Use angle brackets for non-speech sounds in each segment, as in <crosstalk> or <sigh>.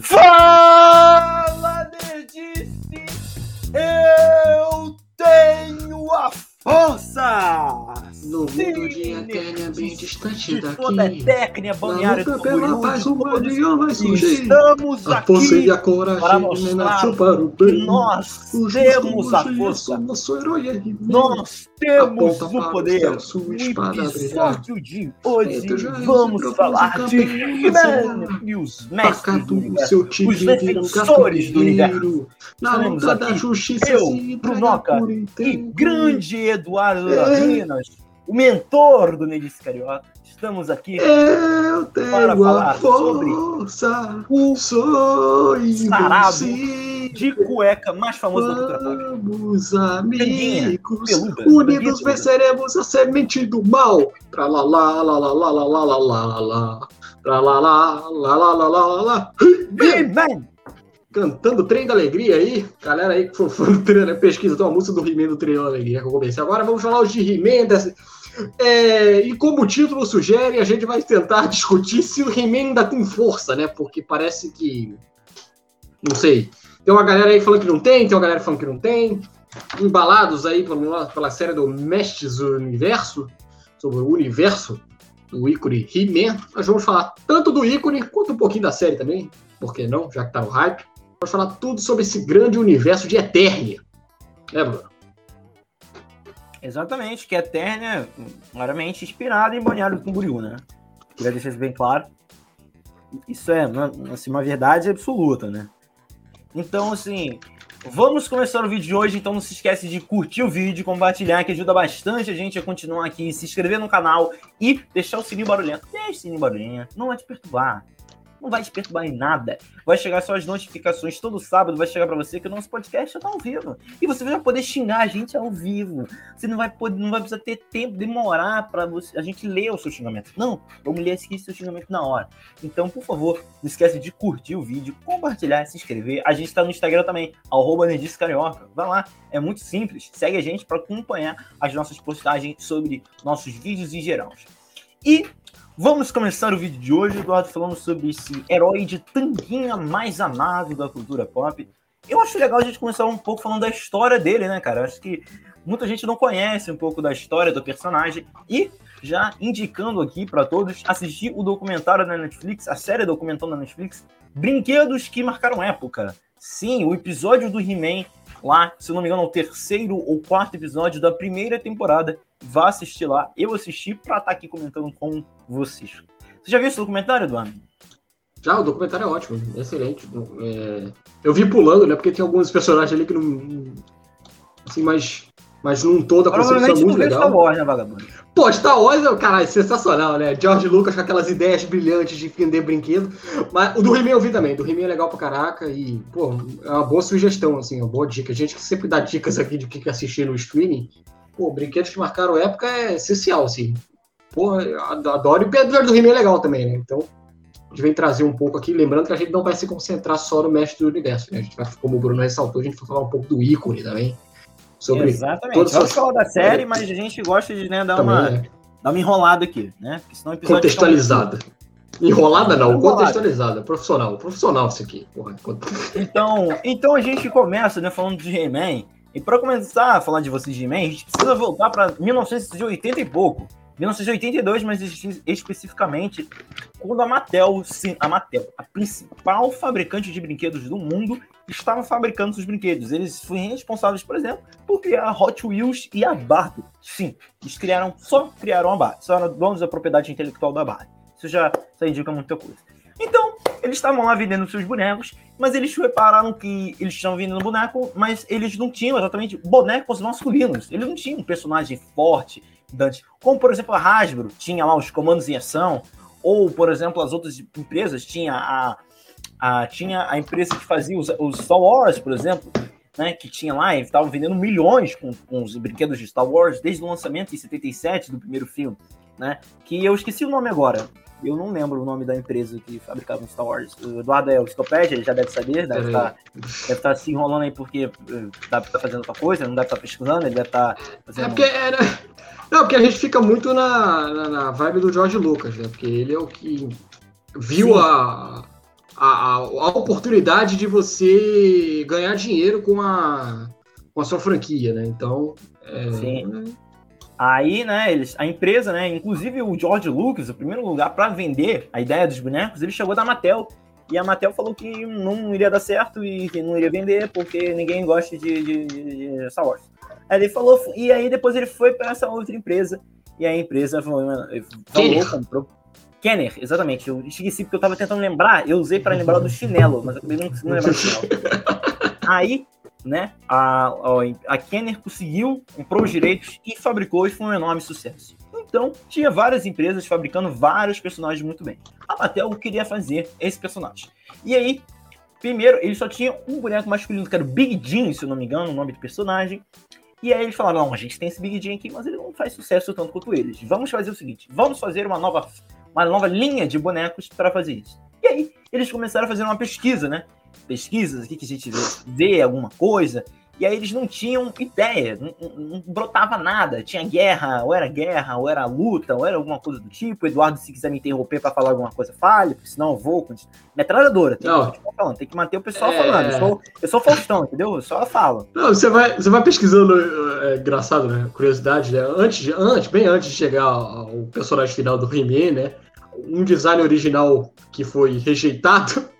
Fuck! daqui. Toda é técnica, balneário do Camboriú. Paz humana vai surgir. Estamos a aqui. A força e a coragem para o bem. Nós o temos a força. Nosso herói Nós temos o poder. E episódio de hoje vamos falar de He-Man os mestres do. Os defensores do universo. Na luta da justiça, eu, Brunoca e grande Eduardo Minas o mentor do Nerdice Carioca. Estamos aqui Eu tenho Para falar a sobre força, o sou sarado de cueca mais famoso da cultura pop. Vamos, amigos, peluda, unidos peluda. venceremos a semente do mal. Tra la la la la la la la la la la. Tra la la la la la la la. He-Man! Cantando Trem da Alegria aí. Galera aí que for fã do Trem da Pesquisa, tem uma música do He-Man do Trem da Alegria que eu comecei. Agora vamos falar hoje de He-Man. dessa- É, e como o título sugere, a gente vai tentar <laughs> discutir se o He-Man ainda tem força, né? Porque parece que. Não sei. Tem uma galera aí falando que não tem, tem uma galera falando que não tem. Embalados aí pela, pela série do Mestres do Universo, sobre o universo do ícone He-Man. Nós vamos falar tanto do ícone quanto um pouquinho da série também. Por que não? Já que tá no hype. Vamos falar tudo sobre esse grande universo de Eternia. É, Bruno? Exatamente, que é Eternia, claramente inspirada em Balneário Camboriú, né? Queria deixar isso bem claro. Isso é uma, assim, uma verdade absoluta, né? Então, assim, vamos começar o vídeo de hoje. Então, não se esquece de curtir o vídeo, compartilhar, que ajuda bastante a gente a continuar aqui, se inscrever no canal e deixar o sininho barulhento. Deixa o sininho barulhento, não vai te perturbar. Não vai te perturbar em nada. Vai chegar só as notificações todo sábado, vai chegar para você que o nosso podcast já tá ao vivo. E você vai poder xingar a gente ao vivo. Você não vai poder, não vai precisar ter tempo, demorar para a gente ler o seu xingamento. Não, vamos ler aqui seu xingamento na hora. Então, por favor, não esquece de curtir o vídeo, compartilhar, se inscrever. A gente está no Instagram também, arroba Carioca. Vai lá, é muito simples. Segue a gente para acompanhar as nossas postagens sobre nossos vídeos em geral. E vamos começar o vídeo de hoje, Eduardo, falando sobre esse herói de tanguinha mais amado da cultura pop. Eu acho legal a gente começar um pouco falando da história dele, né, cara? Acho que muita gente não conhece um pouco da história do personagem e já indicando aqui para todos assistir o documentário da Netflix, a série documental da Netflix, Brinquedos que marcaram época. Sim, o episódio do He-Man lá, se não me engano, é o terceiro ou quarto episódio da primeira temporada. Vá assistir lá. Eu assisti para estar aqui comentando com vocês. Você já viu esse documentário, Eduardo? Já, o documentário é ótimo, excelente. É, Eu vi pulando, né? Porque tem alguns personagens ali que não. Assim, mas. Mas num todo a concepção é muito viu Star legal. Wars, né, vagabundo? Pô, Star Wars, é, caralho, sensacional, né? George Lucas com aquelas ideias brilhantes de vender brinquedo. Mas o do He-Man eu vi também. Do He-Man é legal pra caraca e, pô, é uma boa sugestão, assim, uma boa dica. Gente que sempre dá dicas aqui de o que assistir no streaming. Pô, brinquedos que marcaram época é essencial, assim. Eu adoro. E o episódio do He-Man é legal também, né? Então, a gente vem trazer um pouco aqui, lembrando que a gente não vai se concentrar só no mestre do universo, né? A gente vai, como o Bruno ressaltou, a gente vai falar um pouco do ícone também. Sobre Exatamente. todas Vamos falar da série, mas a gente gosta de né, dar, também, uma, né? dar uma enrolada aqui, né? Porque senão Contextualizada. Enrolada não, Enrolada. contextualizada. Profissional, profissional isso aqui. Porra. Então, então a gente começa né, falando de He-Man. E para começar a falar de vocês de He-Man, a gente precisa voltar para 1980 e pouco. 1982, mas espe- especificamente quando a Mattel, sim, a Mattel, a principal fabricante de brinquedos do mundo, estava fabricando seus brinquedos. Eles foram responsáveis, por exemplo, por criar a Hot Wheels e a Barbie. Sim, eles criaram, só criaram a Barbie, só eram donos da propriedade intelectual da Barbie. Isso já isso indica muita coisa. Então, eles estavam lá vendendo seus bonecos, mas eles repararam que eles estavam vendendo boneco, mas eles não tinham exatamente bonecos masculinos. Eles não tinham um personagem forte, Dante. Como, por exemplo, a Hasbro tinha lá os comandos em ação, ou, por exemplo, as outras empresas tinha a, a, tinha a empresa que fazia os, os Star Wars, por exemplo, né, que tinha lá, e estavam vendendo milhões com, com os brinquedos de Star Wars desde o lançamento em 77 do primeiro filme, né? Que eu esqueci o nome agora. Eu não lembro o nome da empresa que fabricava Star Wars. O Eduardo é o Scoped, ele já deve saber, deve estar deve estar se enrolando aí porque eh, deve estar fazendo outra coisa, não deve estar pesquisando, ele deve estar É fazendo. porque era. Não, porque a gente fica muito na, na, na vibe do George Lucas, né? Porque ele é o que viu a, a, a, a, oportunidade de você ganhar dinheiro com a, com a sua franquia, né? Então. É... Sim. Aí, né, eles, a empresa, né, inclusive o George Lucas, o primeiro lugar para vender a ideia dos bonecos, ele chegou da Mattel. E a Mattel falou que não iria dar certo e que não iria vender porque ninguém gosta de, de, de Star Wars. Aí ele falou, e aí depois ele foi para essa outra empresa, e a empresa falou, comprou. Kenner, exatamente. Eu esqueci porque eu tava tentando lembrar, eu usei para lembrar do chinelo, mas eu acabei não conseguindo lembrar do chinelo. <laughs> Aí, né, a, a, Kenner conseguiu, comprou os direitos e fabricou e foi um enorme sucesso. Então, tinha várias empresas fabricando vários personagens muito bem. A Mattel queria fazer esse personagem. E aí, primeiro, ele só tinha um boneco masculino, que era o Big Jim, se eu não me engano, o nome do personagem. E aí eles falaram: não, a gente tem esse Big Jim aqui, mas ele não faz sucesso tanto quanto eles. Vamos fazer o seguinte: vamos fazer uma nova, uma nova linha de bonecos para fazer isso. E aí eles começaram a fazer uma pesquisa, né? Pesquisas aqui que a gente vê, alguma coisa. E aí eles não tinham ideia, não, não, brotava nada. Tinha guerra, ou era guerra, ou era luta, ou era alguma coisa do tipo. Eduardo, se quiser me interromper para falar alguma coisa, fale, porque senão eu vou. Metralhadora, tem, não. Que, falando, tem que manter o pessoal é... falando. Eu sou, eu sou Faustão, entendeu? Eu só falo. Não, você vai, você vai pesquisando, é engraçado, né? Curiosidade, né? Antes, antes, bem antes de chegar ao personagem final do He-Man, né? Um design original que foi rejeitado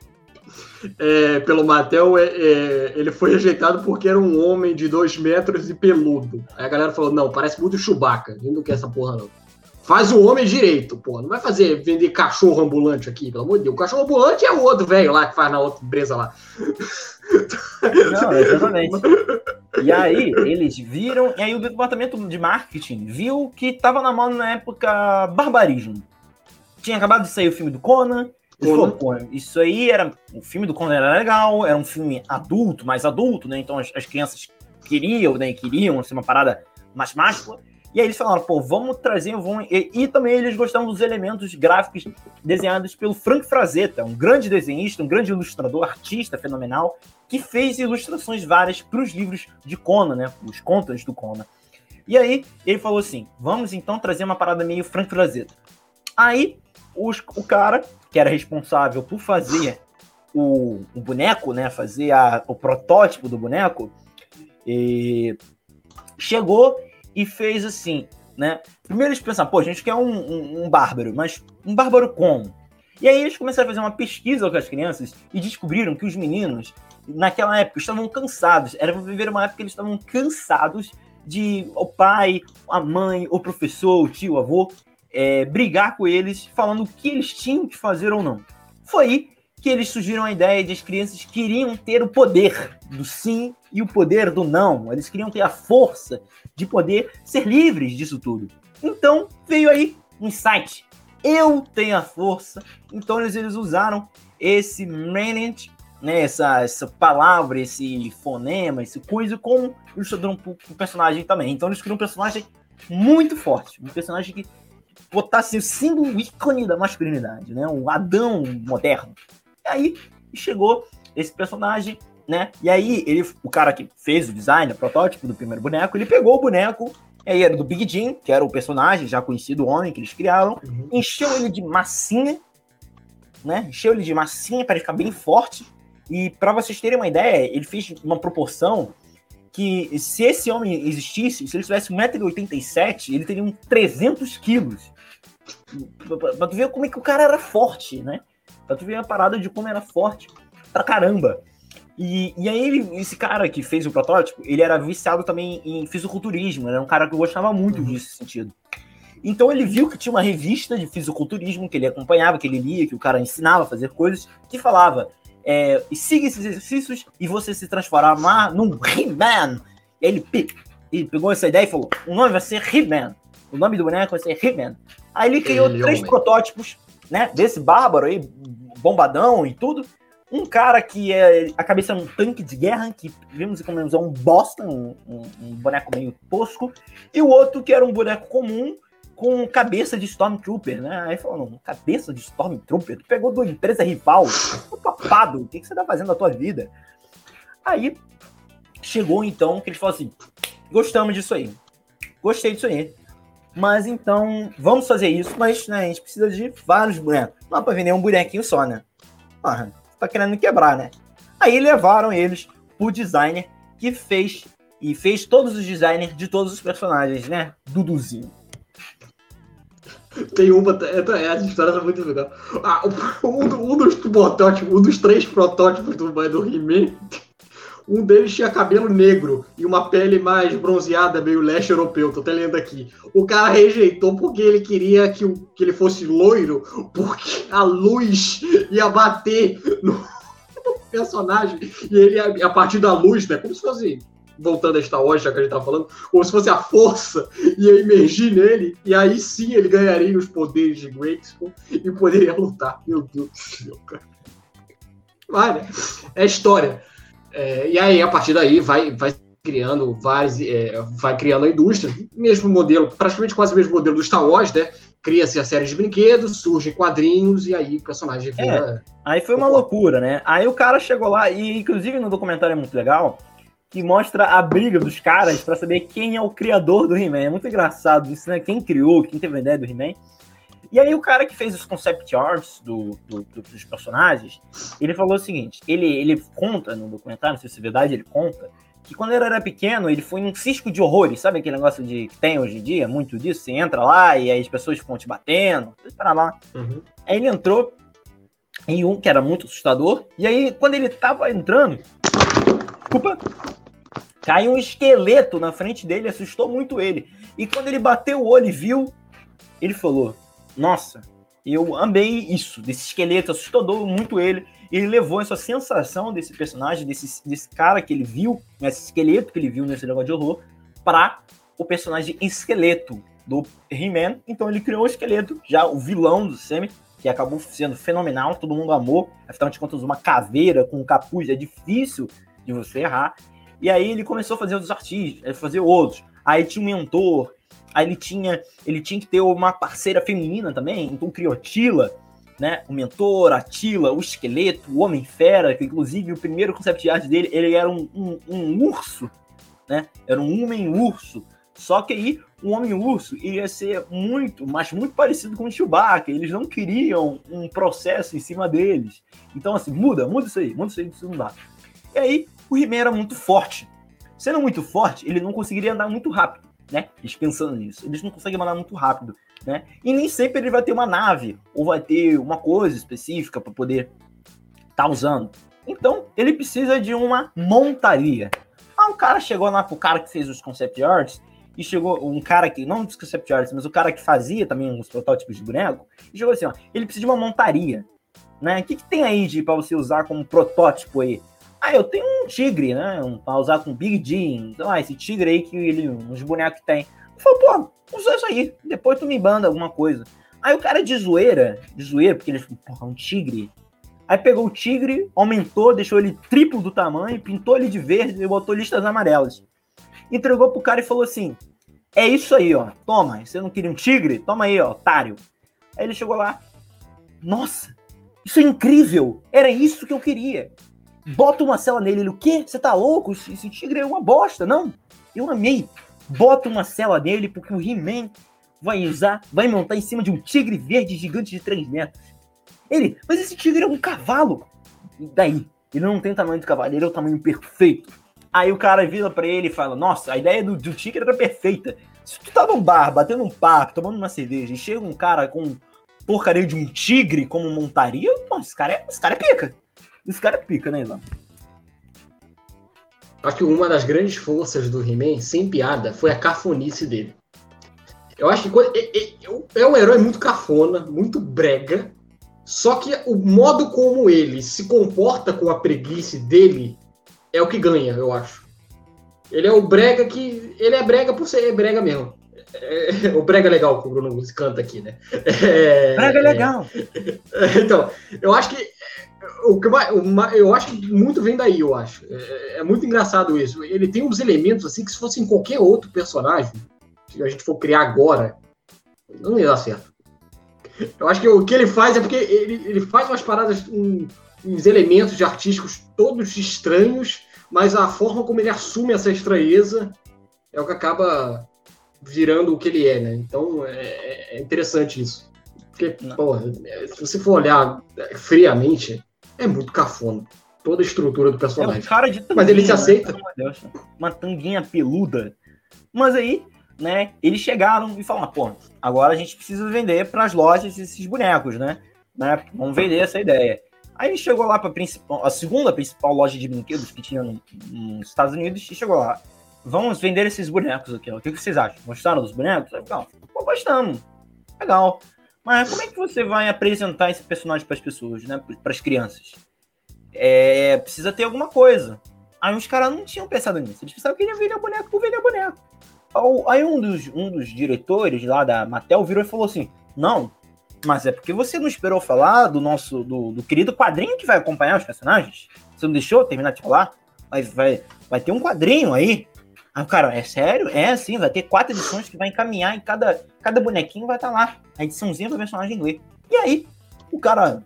é, pelo Mattel, é, é, ele foi rejeitado porque era um homem de dois metros e peludo. Aí a galera falou: não, parece muito Chewbacca. A gente não quer essa porra, não. Faz o homem direito, pô. Não vai fazer vender cachorro ambulante aqui, pelo amor de Deus. O cachorro ambulante é o outro velho lá que faz na outra empresa lá. Não, exatamente. E aí, eles viram, e aí o departamento de marketing viu que tava na mão na época barbarismo. Tinha acabado de sair o filme do Conan, Pô, isso aí era. O filme do Conan era legal, era um filme adulto, mais adulto, né? Então as, as crianças queriam, né? Queriam ser uma parada mais mágica. E aí eles falaram, pô, vamos trazer, vamos... E, e, também eles gostavam dos elementos gráficos desenhados pelo Frank Frazetta, um grande desenhista, um grande ilustrador, artista fenomenal, que fez ilustrações várias para os livros de Conan, né? Os contos do Conan. E aí ele falou assim, vamos então trazer uma parada meio Frank Frazetta. Aí os, o cara que era responsável por fazer o, o boneco, né? Fazer a, o protótipo do boneco, e chegou e fez assim, né? Primeiro eles pensaram, pô, a gente quer um, um, um bárbaro, mas um bárbaro como? E aí eles começaram a fazer uma pesquisa com as crianças e descobriram que os meninos, naquela época, estavam cansados. Era viver uma época que eles estavam cansados de o pai, a mãe, o professor, o tio, o avô é, brigar com eles, falando o que eles tinham que fazer ou não. Foi aí que eles surgiram a ideia de as crianças queriam ter o poder do sim e o poder do não. Eles queriam ter a força de poder ser livres disso tudo. Então veio aí um insight. Eu tenho a força. Então eles, eles usaram esse manage, né, essa, essa palavra, esse fonema, esse coisa, como ilustrador um, um personagem também. Então eles criam um personagem muito forte. Um personagem que botasse o símbolo ícone da masculinidade, né? O Adão moderno. E aí chegou esse personagem, né? E aí ele, o cara que fez o design, o protótipo do primeiro boneco, ele pegou o boneco, aí era do Big Jim, que era o personagem já conhecido, o homem que eles criaram, uhum. encheu ele de massinha, né? Encheu ele de massinha para ficar bem forte. E para vocês terem uma ideia, ele fez uma proporção que se esse homem existisse, se ele tivesse 1,87m, ele teria uns 300 quilos. Pra tu ver como é que o cara era forte, né? Pra tu ver a parada de como era forte pra caramba. E, e aí, ele, esse cara que fez o protótipo, ele era viciado também em fisiculturismo, era um cara que gostava muito uhum. disso sentido. Então ele viu que tinha uma revista de fisiculturismo que ele acompanhava, que ele lia, que o cara ensinava a fazer coisas, que falava: é, siga esses exercícios e você se transformar num He-Man. Ele, ele pegou essa ideia e falou: o nome vai ser He-Man. O nome do boneco vai ser He-Man. Aí ele criou ele três homem. protótipos, né? Desse bárbaro aí, bombadão e tudo. Um cara que é a cabeça é um tanque de guerra, que vimos como é um bosta, um, um, um, boneco meio tosco. E o outro que era um boneco comum com cabeça de Stormtrooper, né? Aí falou, não, cabeça de Stormtrooper? Tu pegou de empresa rival? Tô papado, o que, que você tá fazendo na tua vida? Aí chegou então que ele falou assim: gostamos disso aí. Gostei disso aí Mas então, vamos fazer isso, mas né, a gente precisa de vários bonecos. Não dá pra vender um bonequinho só, né? Ah, tá querendo quebrar, né? Aí levaram eles pro designer que fez e fez todos os designers de todos os personagens, né? Duduzinho. Tem uma, é, é, essa história é muito legal. Ah, um, um, dos protótipos, um dos três protótipos do, do He-Man, um deles tinha cabelo negro e uma pele mais bronzeada, meio leste europeu, tô até lendo aqui. O cara rejeitou porque ele queria que, que ele fosse loiro, porque a luz ia bater no, no <laughs> personagem e ele, a, a partir da luz, né, como se fosse voltando a Star Wars, já que a gente tava falando, como se fosse a força ia emergir nele, e aí sim ele ganharia os poderes de Grayskull e poderia lutar. Meu Deus do céu, cara. Vai, né? É história. É, e aí, a partir daí, vai, vai criando vários, é, vai criando a indústria, mesmo modelo, praticamente quase o mesmo modelo do Star Wars, né? Cria-se a série de brinquedos, surgem quadrinhos, e aí o personagem vira... É, aí foi uma loucura, né? Aí o cara chegou lá, e inclusive no documentário é muito legal, que mostra a briga dos caras para saber quem é o criador do He-Man. É muito engraçado isso, né? Quem criou, quem teve a ideia do He-Man. E aí o cara que fez os concept arts do, do, do, dos personagens, ele falou o seguinte, ele, ele conta no documentário, não sei se é verdade, ele conta, que quando ele era pequeno, ele foi num cisco de horrores, sabe aquele negócio de que tem hoje em dia, muito disso, você entra lá e aí as pessoas ficam te batendo, para lá. Uhum. Aí ele entrou em um que era muito assustador, e aí quando ele tava entrando, desculpa, Caiu um esqueleto na frente dele, assustou muito ele. E quando ele bateu o olho e viu, ele falou: Nossa, eu amei isso, desse esqueleto, assustou muito ele. Ele levou essa sensação desse personagem, desse, desse cara que ele viu, esse esqueleto que ele viu nesse negócio de horror, para o personagem esqueleto do He-Man. Então ele criou o esqueleto, já o vilão do Semi, que acabou sendo fenomenal, todo mundo amou. Afinal de contas, uma caveira com um capuz é difícil de você errar. E aí ele começou a fazer outros artistas, fazer outros. Aí tinha um mentor, aí ele tinha, ele tinha que ter uma parceira feminina também, então criou Tila, né? O mentor, a Tila, o esqueleto, o Homem-Fera, que inclusive o primeiro concept art dele, ele era um, um, um urso, né? Era um homem-urso. Só que aí o Homem-Urso iria ser muito, mas muito parecido com o Chewbacca. Eles não queriam um processo em cima deles. Então, assim, muda, muda isso aí, muda isso aí, isso não dá. E aí, o He-Man era muito forte. Sendo muito forte, ele não conseguiria andar muito rápido, né? Eles pensando nisso. Eles não conseguem andar muito rápido, né? E nem sempre ele vai ter uma nave ou vai ter uma coisa específica para poder estar tá usando. Então, ele precisa de uma montaria. Ah, um cara chegou lá pro cara que fez os concept arts e chegou um cara que, não dos concept arts, mas o cara que fazia também os protótipos de boneco, e chegou assim, ó, ele precisa de uma montaria, né? O que, que tem aí de para você usar como protótipo aí? Ah, eu tenho um tigre, né? Um, pra usar com Big Jim. Então, ah, esse tigre aí que ele, uns bonecos que tem. Eu falo, pô, usa isso aí. Depois tu me banda alguma coisa. Aí o cara de zoeira, de zoeira, porque ele falou, porra, um tigre. Aí pegou o tigre, aumentou, deixou ele triplo do tamanho, pintou ele de verde e botou listas amarelas. Entregou pro cara e falou assim: É isso aí, ó. Toma, você não queria um tigre? Toma aí, ó, otário. Aí ele chegou lá. Nossa, isso é incrível! Era isso que eu queria bota uma cela nele. Ele, o quê? Você tá louco? Esse tigre é uma bosta. Não, eu amei. Bota uma cela nele, porque o He-Man vai usar, vai montar em cima de um tigre verde gigante de 3 metros. Ele, mas esse tigre é um cavalo. E daí? Ele não tem o tamanho do cavalo, ele é o tamanho perfeito. Aí o cara vira para ele e fala: Nossa, a ideia do, do tigre era perfeita. Se tu tá num bar, batendo um papo, tomando uma cerveja, e chega um cara com porcaria de um tigre como montaria, pô, esse cara é, esse cara é pica. Esse cara é pica, né, Ilan? Acho que uma das grandes forças do He-Man, sem piada, foi a cafonice dele. Eu acho que é, é, é um herói muito cafona, muito brega, só que o modo como ele se comporta com a preguiça dele é o que ganha, eu acho. Ele é o brega que. Ele é brega por ser brega mesmo. É, o brega legal que o Bruno canta aqui, né? É, brega legal. É, <laughs> então, eu acho que o que eu acho que muito vem daí, eu acho. É, é, muito engraçado isso. Ele tem uns elementos assim que se fosse em qualquer outro personagem, se a gente for criar agora, não ia dar certo. Eu acho que o que ele faz é porque ele, ele faz umas paradas, um, uns elementos de artísticos todos estranhos, mas a forma como ele assume essa estranheza é o que acaba virando o que ele é, né? Então é, é interessante isso. Porque, porra, se você for olhar friamente, é muito cafona. Toda a estrutura do personagem. É um cara de tanguinha, Mas ele se aceita. Né? Uma tanguinha peluda. Mas aí, né, eles chegaram e falaram, pô, agora a gente precisa vender para as lojas esses bonecos, né? né? Vamos vender essa ideia. Aí ele chegou lá para a segunda principal loja de brinquedos que tinha no, nos Estados Unidos e chegou lá. Vamos vender esses bonecos aqui. Ó. O que, que vocês acham? Gostaram dos bonecos? Aí, pô, gostamos. Legal. Mas como é que você vai apresentar esse personagem para as pessoas, né? Para as crianças? É, precisa ter alguma coisa. Aí os caras não tinham pensado nisso. Eles pensavam que iam vender boneco por vender boneco. Aí um dos, um dos diretores lá da Mattel virou e falou assim: Não, mas é porque você não esperou falar do nosso, do, do querido quadrinho que vai acompanhar os personagens? Você não deixou terminar de falar? Mas vai, vai ter um quadrinho aí. Aí cara, é sério? É assim, vai ter quatro edições que vai encaminhar e cada, cada bonequinho vai estar tá lá. A ediçãozinha do personagem ler. E aí, o cara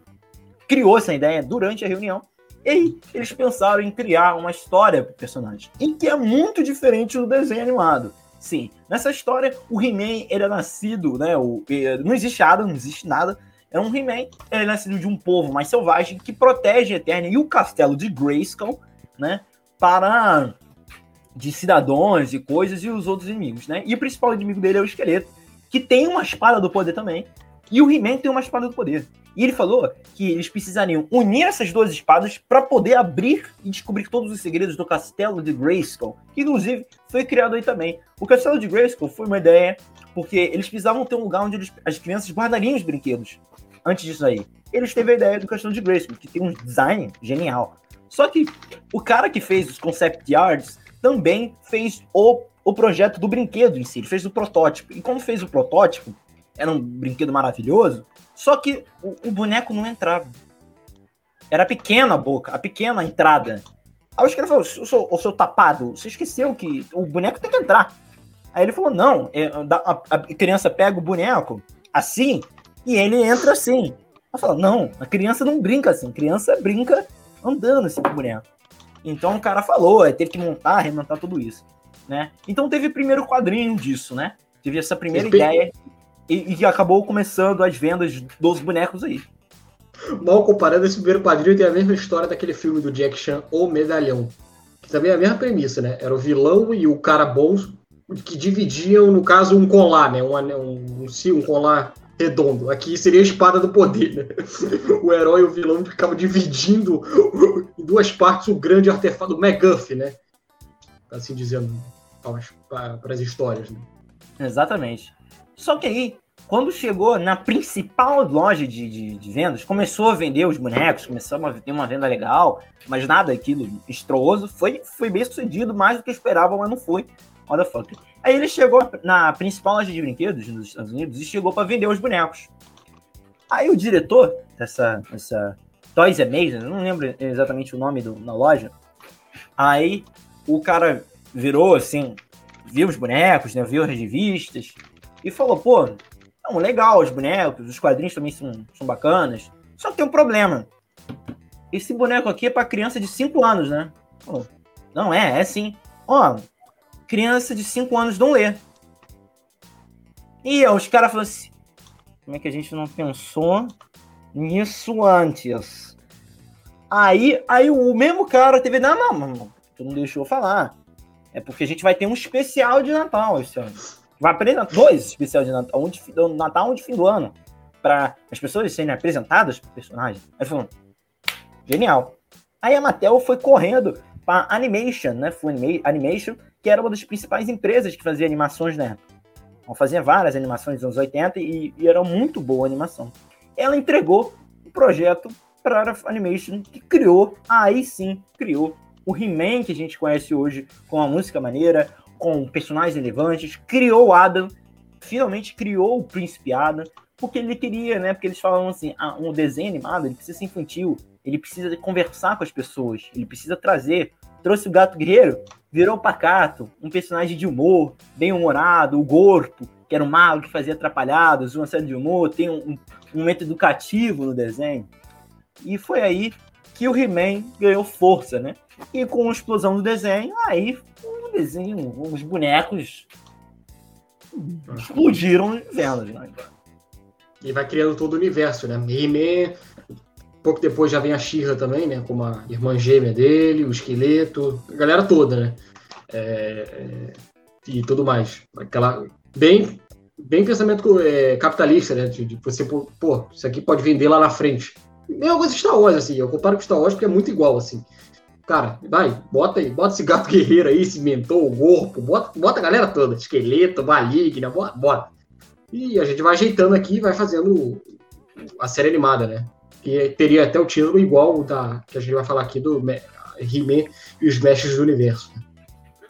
criou essa ideia durante a reunião. E aí, eles pensaram em criar uma história pro personagem. E que é muito diferente do desenho animado. Sim, nessa história, o He-Man era é nascido, né? O, não existe Adam, não existe nada. É um He-Man, ele é nascido de um povo mais selvagem que protege a Eterna e o castelo de Grayskull, né? Para de cidadãos e coisas e os outros inimigos, né? E o principal inimigo dele é o esqueleto, que tem uma espada do poder também. E o He-Man tem uma espada do poder. E ele falou que eles precisariam unir essas duas espadas para poder abrir e descobrir todos os segredos do castelo de Grayskull, que inclusive foi criado aí também. O castelo de Grayskull foi uma ideia porque eles precisavam ter um lugar onde eles, as crianças guardariam os brinquedos. Antes disso aí, eles teve a ideia do castelo de Grayskull, que tem um design genial. Só que o cara que fez os concept arts também fez o, o projeto do brinquedo em si, ele fez o protótipo. E como fez o protótipo, era um brinquedo maravilhoso, só que o, o boneco não entrava. Era pequena a boca, a pequena entrada. Aí os caras falaram, o seu, o seu tapado, você esqueceu que o boneco tem que entrar. Aí ele falou, não, é, a, a, criança pega o boneco assim e ele entra assim. Ela falou, não, a criança não brinca assim, a criança brinca andando assim com o boneco. Então o cara falou, teve que montar, remontar tudo isso, né? Então teve o primeiro quadrinho disso, né? Teve essa primeira ideia e, e, acabou começando as vendas dos bonecos aí. Mal comparando, esse primeiro quadrinho tem a mesma história daquele filme do Jack Chan, O Medalhão. Que também é a mesma premissa, né? Era o vilão e o cara bom que dividiam, no caso, um colar, né? Um, um, um, um colar redondo. Aqui seria a espada do poder, né? <laughs> O herói e o vilão ficavam dividindo <laughs> em duas partes o grande artefato do MacGuff, né? Assim dizendo, para as histórias, né? Exatamente. Só que aí, quando chegou na principal loja de, de, de, vendas, começou a vender os bonecos, começou a ter uma venda legal, mas nada aquilo estroso. Foi, foi bem sucedido, mais do que esperava, mas não foi. Motherfucker. Aí ele chegou na principal loja de brinquedos nos Estados Unidos e chegou para vender os bonecos. Aí o diretor dessa, dessa Toys Amazing, não lembro exatamente o nome do, na loja. Aí o cara virou assim, viu os bonecos, né, viu as revistas, e falou, pô, não, legal os bonecos, os quadrinhos também são, são bacanas. Só tem um problema. Esse boneco aqui é para criança de 5 anos, né? Pô, não é, é sim. Ó, criança de 5 anos não lê. E os caras falaram assim: como é que a gente não pensou nisso antes? Aí, aí o mesmo cara teve, não, não, não, tu não deixou falar. É porque a gente vai ter um especial de Natal esse ano vai apresentar dois especiais de Natal, um de, Natal um de fim do ano, para as pessoas serem apresentadas pro personagem. Aí falou, genial. Aí a Mattel foi correndo para Animation, né? Full Animation, que era uma das principais empresas que fazia animações na época. Fazia várias animações dos anos 80 e, e era muito boa a animação. Ela entregou o projeto para a Animation, que criou, aí sim, criou o He-Man que a gente conhece hoje, com a música maneira, com personagens relevantes, criou Adam, finalmente criou o Príncipe Adam, porque ele queria, né? Porque eles falavam assim, ah, um desenho animado, ele precisa ser infantil, ele precisa conversar com as pessoas, ele precisa trazer. Trouxe o Gato Guerreiro, virou o Pacato, um personagem de humor, bem humorado, o Gorpo, que era um mago que fazia atrapalhadas, uma série de humor, tem um, um momento educativo no desenho. E foi aí que o He-Man ganhou força, né? E com a explosão do desenho, aí um desenho, uns bonecos explodiram vendas, né? E vai criando todo o universo, né? He-Man, pouco depois já vem a Shira também, né? Com a irmã gêmea dele, o esqueleto, a galera toda, né? É, e tudo mais. Aquela. Bem, bem pensamento é, capitalista, né? De, de, você, pô, isso aqui pode vender lá na frente. Mesma coisa Star Wars, assim. Eu comparo com Star Wars porque é muito igual, assim. Cara, vai, bota aí, bota esse gato <laughs> guerreiro aí, esse mentor, o corpo, bota, bota a galera toda, esqueleto, maligna, bota, bota. E a gente vai ajeitando aqui e vai fazendo a série animada, né? Que teria até o título igual da que a gente vai falar aqui do He-Man e os Mestres do Universo.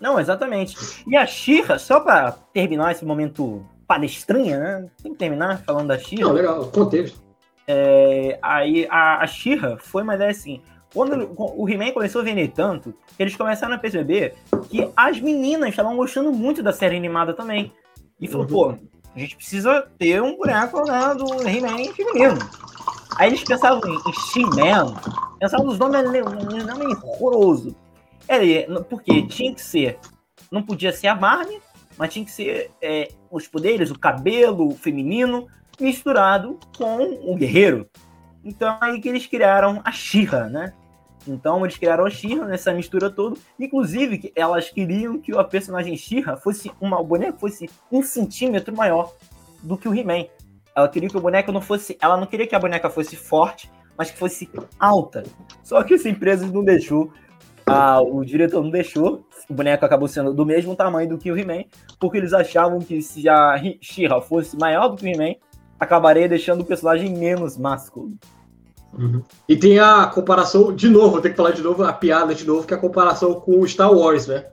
Não, exatamente. E a Xirra, só para terminar esse momento palestrinha, né? Tem que terminar falando da Xirra. Não, legal, contexto. É, aí a, a Xirra foi uma ideia assim. Quando o He-Man começou a vender tanto, eles começaram a perceber que as meninas estavam gostando muito da série animada também. E falou, uhum. pô, a gente precisa ter um boneco né, do He-Man feminino. Aí eles pensavam em She-Man, pensavam nos nomes, um nome horroroso. Era, porque tinha que ser, não podia ser a Marnie, mas tinha que ser é, os poderes, o cabelo feminino misturado com o guerreiro. Então aí que eles criaram a Shira, né? Então eles criaram a Shira nessa mistura toda. Inclusive, elas queriam que a personagem Shira fosse uma o boneco fosse um centímetro maior do que o He-Man. Ela queria que o boneco não fosse. Ela não queria que a boneca fosse forte, mas que fosse alta. Só que essa empresa não deixou. O diretor não deixou. O boneco acabou sendo do mesmo tamanho do que o He-Man, porque eles achavam que se a She-Ra fosse maior do que o He-Man, acabaria deixando o personagem menos másculo. Uhum. E tem a comparação, de novo, vou ter que falar de novo, a piada de novo, que é a comparação com o Star Wars, né?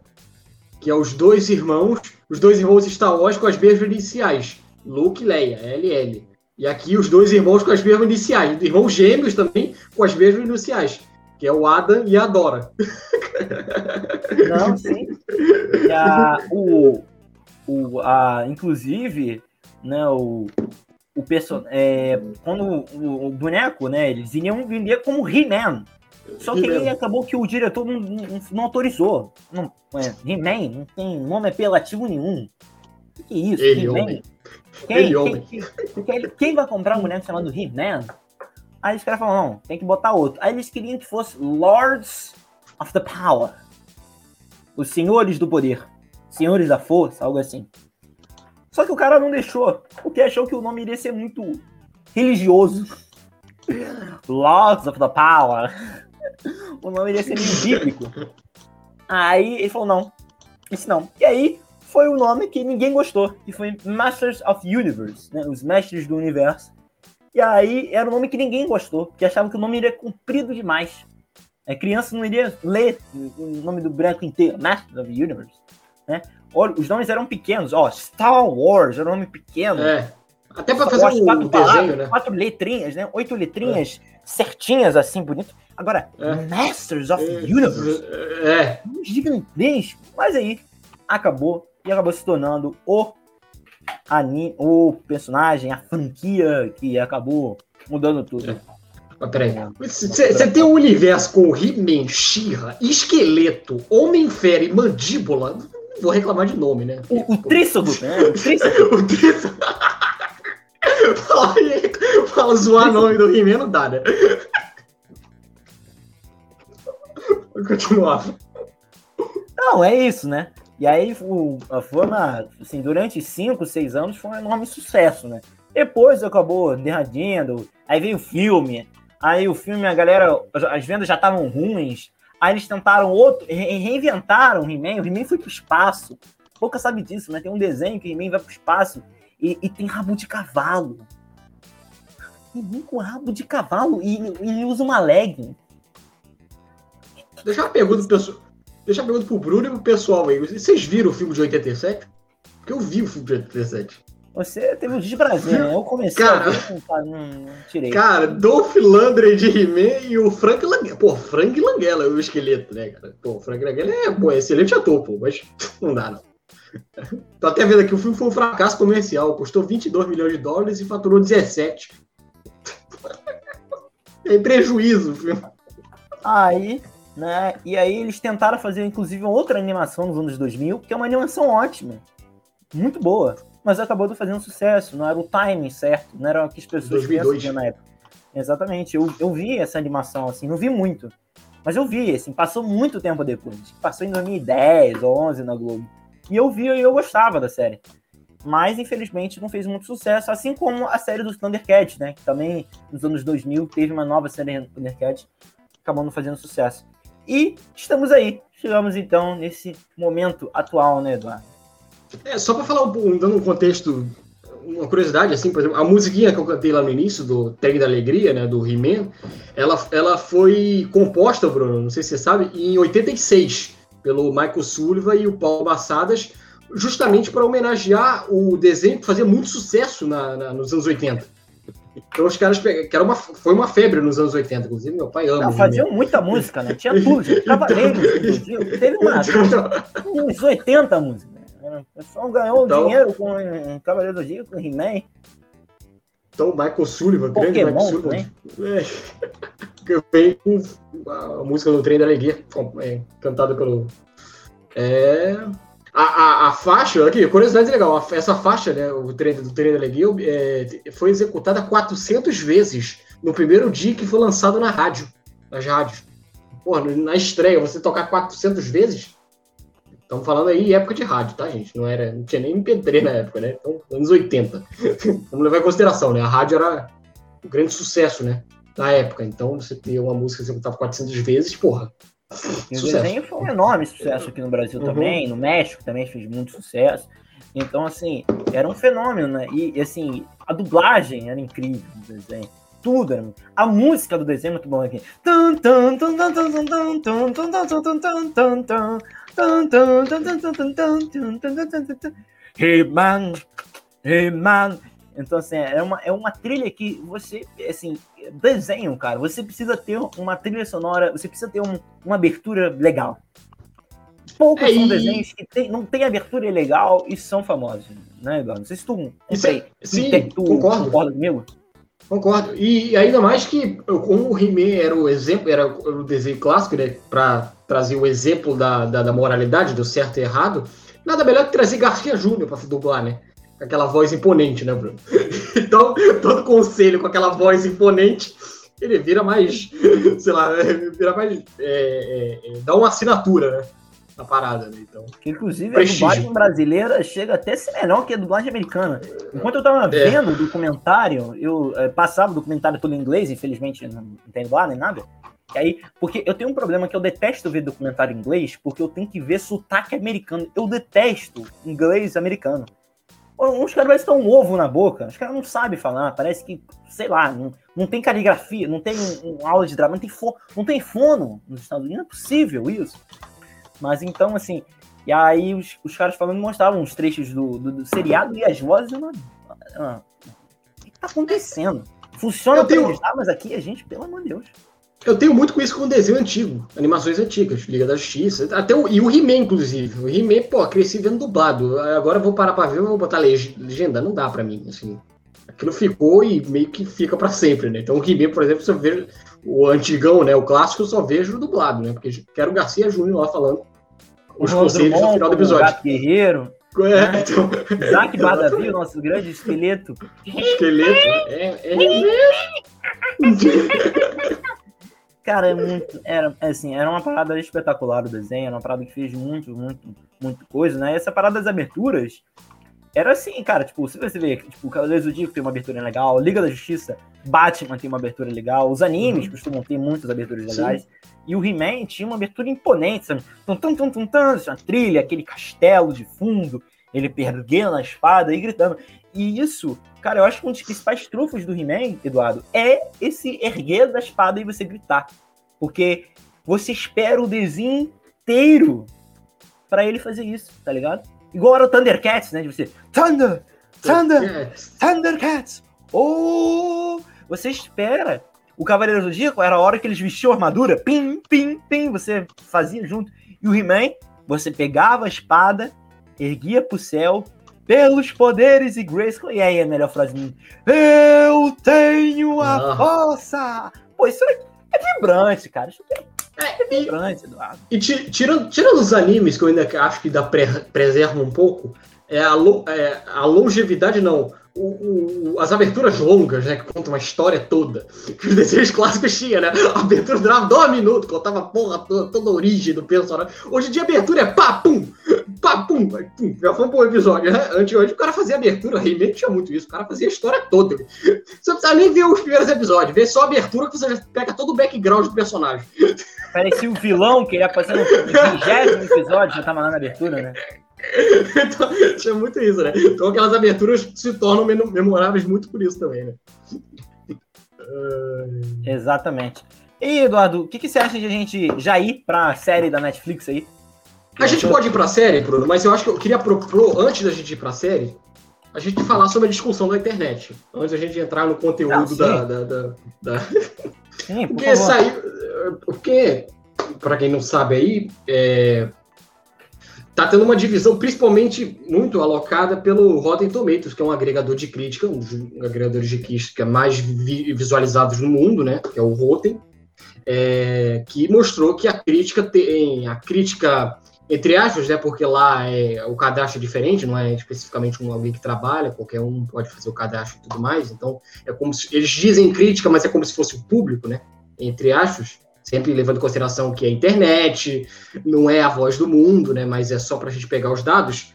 Que é os dois irmãos, os dois irmãos Star Wars com as mesmas iniciais. Luke e Leia, LL. E aqui os dois irmãos com as mesmas iniciais. Irmãos gêmeos também com as mesmas iniciais. Que é o Adam e a Dora. Não, sim. <laughs> E a, o, o, a, inclusive, né, o, o person... É, quando o, o, boneco, né, eles iriam vender como He-Man. Só que aí acabou que o diretor não, não, não autorizou. Não, é, He-Man não tem nome apelativo nenhum. O que, é isso? He-Man? Quem, quem, quem, quem, vai comprar um boneco chamado He-Man? Aí os caras falaram, não, tem que botar outro. Aí eles queriam que fosse Lords of the Power. Os Senhores do Poder. Senhores da Força, algo assim. Só que o cara não deixou, porque achou que o nome iria ser muito religioso. Lords of the Power. O nome iria ser meio bíblico. Aí ele falou, não, isso não. E aí foi o nome que ninguém gostou, que foi Masters of Universe, né? Os Mestres do Universo. E aí era um nome que ninguém gostou, porque achavam que o nome iria comprido demais. A criança não iria ler o nome do branco inteiro, Masters of Universe, né? Os nomes eram pequenos, ó, Star Wars era um nome pequeno. É. Até para fazer um quatro desenho, palavras, né? Quatro letrinhas, né? Oito letrinhas é. certinhas, assim, bonito. Agora, é. Masters of é. Universe. É. Gigantesco. Mas aí, acabou e acabou se tornando o anime, o personagem, a franquia que acabou mudando tudo. É. Mas peraí. Você tem um universo com He-Man, She-Ra, Esqueleto, Homem-Fera e Mandíbula. Vou reclamar de nome, né? O, o Trícedo, né? O Trícedo. <laughs> o fala, <laughs> fala zoar nome do He-Man não dá, né? Vou continuar. Não, é isso, né? E aí o, foi uma, assim, durante 5, 6 anos foi um enorme sucesso, né? Depois acabou derradendo, aí veio o filme, aí o filme, a galera, as vendas já estavam ruins, aí eles tentaram outro, reinventaram o He-Man, o He-Man foi pro espaço, pouca sabe disso, né? Tem um desenho que o He-Man vai pro espaço e, e, tem rabo de cavalo. He-Man com rabo de cavalo e, ele usa uma legging. Deixa uma pergunta, pessoal. Deixa a pergunta pro Bruno e pro pessoal aí. Vocês viram o filme de 87? Porque eu vi o filme de 87. Você teve um desprazer, né? Eu comecei cara, a ver, não, não tirei. Cara, Dolph Lundgren de He-Man e o Frank Langella. Pô, Frank Langella é o esqueleto, né, cara? Pô, Frank Langella é, pô, é excelente ator, pô, mas <laughs> não dá, não. <laughs> Tô até vendo aqui, o filme foi um fracasso comercial. Custou 22 milhões de dólares e faturou 17. É <laughs> prejuízo o filme. Aí, né? E aí eles tentaram fazer, inclusive, outra animação nos anos 2000, que é uma animação ótima. Muito boa. Mas acabou fazendo sucesso, não era o timing certo, não era o que as pessoas pensavam na época. Exatamente, eu, eu vi essa animação, assim, não vi muito, mas eu vi, assim, passou muito tempo depois, passou em 2010 ou 11 na Globo, e eu vi e eu gostava da série. Mas, infelizmente, não fez muito sucesso, assim como a série dos Thundercats, né, que também nos anos 2000 teve uma nova série do Thundercats, acabou não fazendo sucesso. E estamos aí, chegamos então nesse momento atual, né, Eduardo? É, só para falar um, dando um contexto, uma curiosidade, assim, por exemplo, a musiquinha que eu cantei lá no início, do Tag da Alegria, né, do He-Man, ela, ela foi composta, Bruno, não sei se você sabe, em 86, pelo Michael Sullivan e o Paulo Massadas, justamente para homenagear o desenho que fazia muito sucesso na, na, nos anos 80. Então os caras pegaram, que era uma, foi uma febre nos anos 80, inclusive meu pai ama. Não, faziam muita música, né? Tinha tudo, Cavaleiros, <laughs> inclusive. Teve uma, uns 80 músicas. O pessoal ganhou então, dinheiro com Cavaleiro do Dia, com He-Man. Então, Michael Sullivan, Pokémon, grande Michael Sullivan. É, <laughs> vem com a música do Trem da Alegria, é, cantada pelo. É, a, a, a, faixa, aqui, curiosidade legal, essa faixa, né, o trem, do Trem da Alegria, é, foi executada 400 vezes no primeiro dia que foi lançado na rádio, nas rádios. Pô, na estreia, você tocar 400 vezes, Estamos falando aí época de rádio, tá, gente? Não, era, não tinha nem MP3 na época, né? Então, anos 80. Vamos levar em consideração, né? A rádio era um grande sucesso, né? Na época. Então, você ter uma música executava 400 vezes, porra. E o desenho foi um enorme sucesso aqui no Brasil uhum. também, no México também fez muito sucesso. Então, assim, era um fenômeno, né? E, assim, a dublagem era incrível no desenho. Tudo era A música do desenho é muito bom aqui. Hey man, hey man. Então, assim, é uma, é uma trilha que você, assim, desenho, cara, você precisa ter uma trilha sonora, você precisa ter um, uma abertura legal. Poucos é, são desenhos que tem, não tem abertura legal e são famosos, né, Eduardo? Não sei se tu, sei, sim, tu, concordo. concorda comigo. Concordo. E ainda mais que, como o He-Man era o exemplo, era o desenho clássico, né? Pra trazer o exemplo da, da, da moralidade, do certo e errado, nada melhor que trazer Garcia Júnior pra dublar, né? Aquela voz imponente, né, Bruno? <laughs> então, todo conselho com aquela voz imponente, ele vira mais, <laughs> sei lá, <laughs> vira mais. É, é, é dá uma assinatura, né? Na parada, né? Então, Inclusive, prestígio. a dublagem brasileira chega até a ser melhor que a dublagem americana. Enquanto eu tava é. vendo o documentário, eu é, passava o documentário todo em inglês, infelizmente não entendo lá nem nada. E aí, porque eu tenho um problema que eu detesto ver documentário em inglês, porque eu tenho que ver sotaque americano. Eu detesto inglês americano. Uns caras estão um ovo na boca, os caras não sabem falar, parece que, sei lá, não, não tem caligrafia, não tem um, um aula de drama, não tem, fo, não tem fono nos Estados Unidos, não é possível isso. Mas então, assim, e aí os, os caras falando mostravam os trechos do, do, do seriado e as vozes. Uma, uma, o que tá acontecendo? Funciona eu tenho... pra mas aqui a gente, pelo amor de Deus. Eu tenho muito com isso com desenho antigo, animações antigas, Liga da Justiça, até o, e o He-Man, inclusive. O He-Man, pô, cresci vendo dublado. Agora eu vou parar pra ver, eu vou botar legenda, não dá pra mim, assim. Aquilo ficou e meio que fica pra sempre, né? Então o He-Man, por exemplo, se eu vejo o antigão, né, o clássico, eu só vejo dublado, né? Porque quero o Garcia Júnior lá falando os conselhos no final do episódio. O Guerreiro. É, né? então... Isaac <laughs> Badavi, nosso grande esqueleto. Esqueleto? É, é... <laughs> Cara, é muito. Era, assim, era uma parada espetacular o desenho, era uma parada que fez muito, muito, muito coisa, né? E essa parada das aberturas era assim, cara, tipo, se você vê, tipo, o Cavaleiros do Zodíaco tem uma abertura legal, Liga da Justiça, Batman tem uma abertura legal, os animes uhum. costumam ter muitas aberturas legais. Sim. E o He-Man tinha uma abertura imponente, sabe? Tum, tum, tum, tum, tum, uma trilha, aquele castelo de fundo, ele perdendo a espada e gritando. E isso, cara, eu acho que um dos principais trufos do He-Man, Eduardo, é esse erguer da espada e você gritar. Porque você espera o desenho inteiro para ele fazer isso, tá ligado? Igual era o Thundercats, né? De você, Thunder, Thunder, Thundercats, oh! Você espera o Cavaleiro do Zodíaco era a hora que eles vestiam a armadura, pim, pim, pim, você fazia junto. E o He-Man, você pegava a espada, erguia pro céu, pelos poderes e Grayskull. E aí a melhor frase Eu tenho a ah. força! Pô, isso é, é vibrante, cara. Isso é, é vibrante, Eduardo. E tirando, tirando os animes, que eu ainda acho que dá pre, preserva um pouco, é a, é, a longevidade, não o, o, as aberturas longas, né? Que contam uma história toda. <laughs> Que os desenhos clássicos tinham, né? A abertura durava dois minutos, contava porra toda, toda a origem do personagem. Hoje em dia a abertura é pá, pum, pá, pum, pum. Já foi um bom episódio, né? Antes o cara fazia abertura, He-Man tinha muito isso. O cara fazia a história toda. Você não precisa nem ver os primeiros episódios, vê só a abertura que você já pega todo o background do personagem. Parecia o vilão que ia passando no 20 episódio, já tava lá na abertura, né? <laughs> então, tinha muito isso, né? Então aquelas aberturas se tornam memoráveis muito por isso também, né? Exatamente. E, Eduardo, o que, que, você acha de a gente já ir para a série da Netflix aí? A gente pode ir para a série, Bruno, mas eu acho que eu queria propor, antes da gente ir para a série, a gente falar sobre a discussão da internet. Antes da gente entrar no conteúdo da, da, da, da... Sim, por porque saiu. Porque, para quem não sabe aí, é, tá tendo uma divisão principalmente muito alocada pelo Rotten Tomatoes, que é um agregador de crítica, um dos agregadores de crítica mais vi visualizados no mundo, né? Que é o Rotten, é, que mostrou que a crítica tem a crítica entre aspas, né? Porque lá é, o cadastro é diferente, não é especificamente um alguém que trabalha, qualquer um pode fazer o cadastro e tudo mais. Então é como se eles dizem crítica, mas é como se fosse o público, né? Entre aspas sempre levando em consideração que é internet, não é a voz do mundo, né? Mas é só para a gente pegar os dados.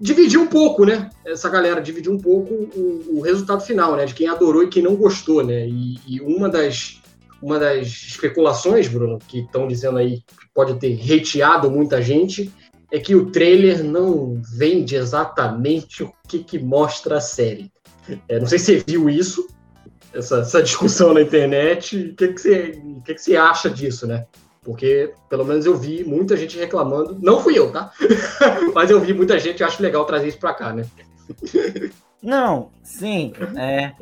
Dividir um pouco, né? Essa galera dividir um pouco o, o, resultado final, né? De quem adorou e quem não gostou, né? E, e uma das uma das especulações, Bruno, que estão dizendo aí que pode ter reteado muita gente, é que o trailer não vende exatamente o que, que mostra a série. É, não sei se você viu isso, essa, essa discussão na internet. O que, que, você, que, que você acha disso, né? Porque, pelo menos, eu vi muita gente reclamando. Não fui eu, tá? <laughs> Mas eu vi muita gente, acho legal trazer isso pra cá, né? Não, sim. É,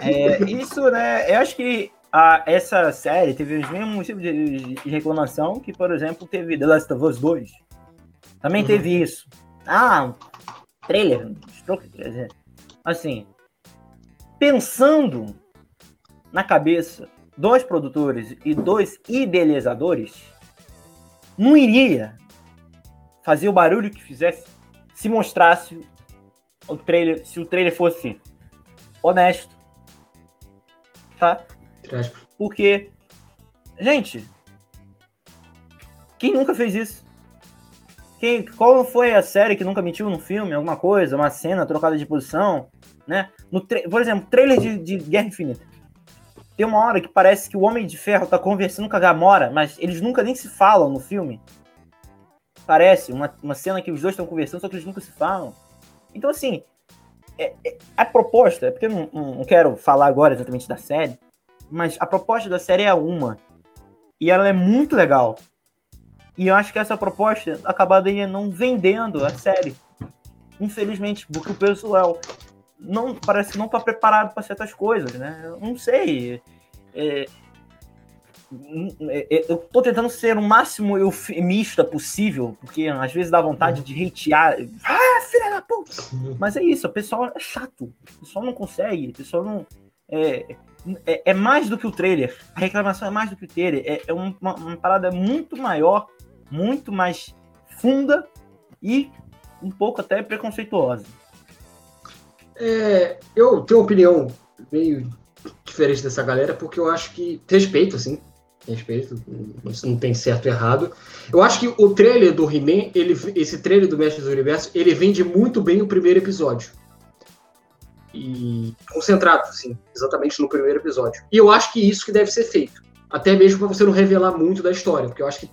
é, isso, né? Eu acho que a, essa série teve os mesmos tipos de, de, reclamação que, por exemplo, teve The Last of Us 2. Também uhum. teve isso. Ah, trailer, assim, pensando na cabeça dos produtores e dos idealizadores, não iria fazer o barulho que fizesse se mostrasse o trailer, se o trailer fosse honesto. Tá? Porque, gente, quem nunca fez isso? Quem, qual foi a série que nunca mentiu no filme? Alguma coisa, uma cena trocada de posição, né? No por exemplo, trailer de, de Guerra Infinita. Tem uma hora que parece que o Homem de Ferro tá conversando com a Gamora, mas eles nunca nem se falam no filme. Parece uma, uma cena que os dois estão conversando, só que eles nunca se falam. Então, assim, é, é, a proposta, é porque eu não, não, quero falar agora exatamente da série, mas a proposta da série é uma. E ela é muito legal. E eu acho que essa proposta acabaria não vendendo a série. Infelizmente, porque o pessoal não parece que não está preparado para certas coisas, né? Eu não sei. É, é, é, eu tô tentando ser o máximo eufemista possível, porque às vezes dá vontade de hatear. Ah, filha da puta! Mas é isso, o pessoal é chato. O pessoal não consegue, o pessoal não. É, é, é mais do que o trailer. A reclamação é mais do que o trailer. É, é uma, uma parada muito maior, muito mais funda e um pouco até preconceituosa. É, eu tenho uma opinião meio diferente dessa galera, porque eu acho que. Respeito, assim. Respeito, isso não tem certo e errado. Eu acho que o trailer do He-Man, esse trailer do Mestre do Universo, ele vende muito bem o primeiro episódio. E concentrado, assim, exatamente no primeiro episódio. E eu acho que isso que deve ser feito. Até mesmo para você não revelar muito da história, porque eu acho que,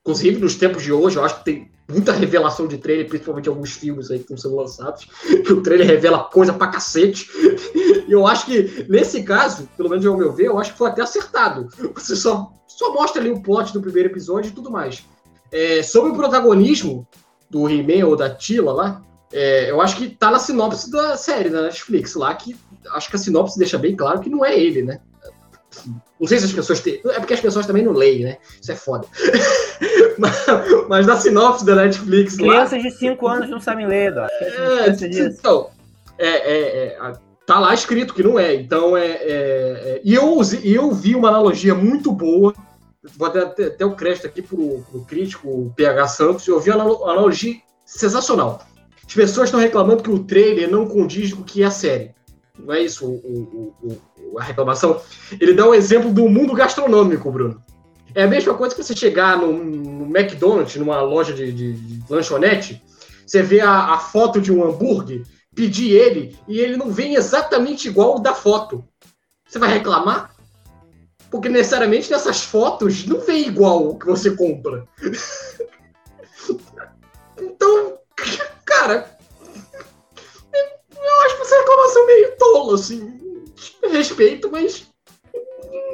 inclusive nos tempos de hoje, eu acho que tem muita revelação de trailer, principalmente alguns filmes aí que estão sendo lançados, que o trailer revela coisa pra cacete. E eu acho que, nesse caso, pelo menos ao meu ver, eu acho que foi até acertado. Você só, só mostra ali o plot do primeiro episódio e tudo mais. É, sobre o protagonismo do He-Man ou da Tila lá, é, eu acho que tá na sinopse da série da Netflix lá, que acho que a sinopse deixa bem claro que não é ele, né? Não sei se as pessoas têm. É porque as pessoas também não leem, né? Isso é foda. <laughs> mas, mas na sinopse da Netflix. Crianças lá... de 5 anos não sabem ler, Dó. É, então, é, é, é, tá lá escrito que não é. Então, é. é, é e eu, eu vi uma analogia muito boa. Vou até, até o crédito aqui pro, pro crítico PH Santos. Eu vi uma analogia sensacional. As pessoas estão reclamando que o trailer não condiz com o que é a série. Não é isso o, o, o, a reclamação? Ele dá um exemplo do mundo gastronômico, Bruno. É a mesma coisa que você chegar no, no McDonald's, numa loja de, de, de lanchonete, você vê a, a, foto de um hambúrguer, pedir ele, e ele não vem exatamente igual o da foto. Você vai reclamar? Porque necessariamente nessas fotos não vem igual o que você compra. <laughs> então, <laughs> cara, eu acho que essa reclamação meio tola, assim. Respeito, mas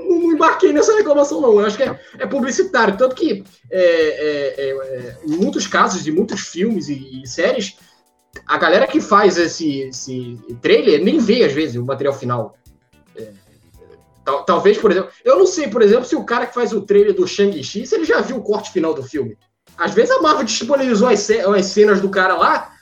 não embarquei nessa reclamação, não. Eu acho que é, é publicitário. Tanto que, é, é, é, é em muitos casos, de muitos filmes e, e, séries, a galera que faz esse, esse trailer nem vê, às vezes, o material final. É, tal, talvez, por exemplo. Eu não sei, por exemplo, se o cara que faz o trailer do Shang-Chi, se ele já viu o corte final do filme. Às vezes a Marvel disponibilizou as, as cenas do cara lá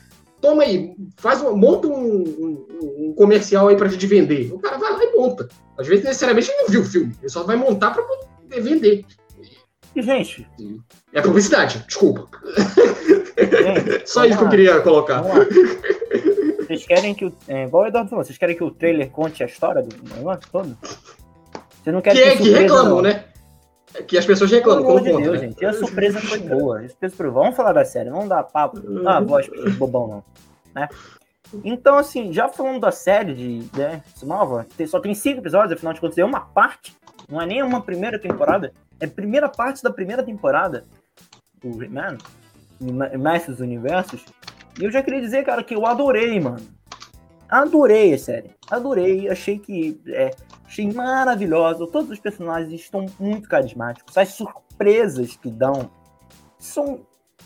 toma aí, faz um, monta um, um, um comercial aí pra gente vender. O cara vai lá e monta. Às vezes, necessariamente, ele não viu o filme, ele só vai montar pra poder vender. E, gente. É publicidade, desculpa. Gente, só isso lá. que eu queria colocar. Vocês querem que o. É, igual o Eduardo falou, vocês querem que o trailer conte a história do negócio todo? Vocês não querem que, que, que reclamam, não. né? Que as pessoas reclamam. Pelo amor de Deus, né? gente. E a surpresa foi boa. Vamos falar da série, não dá papo, não dá voz bobão, não. Né? Então, assim, já falando da série de né, nova, só tem cinco episódios, afinal de contas, é uma parte, não é nem uma primeira temporada, é a primeira parte da primeira temporada do Man, Mestres dos Universos. E eu já queria dizer, cara, que eu adorei, mano. Adorei a série. Adorei. Achei que. É, achei maravilhosa. Todos os personagens estão muito carismáticos. As surpresas que dão são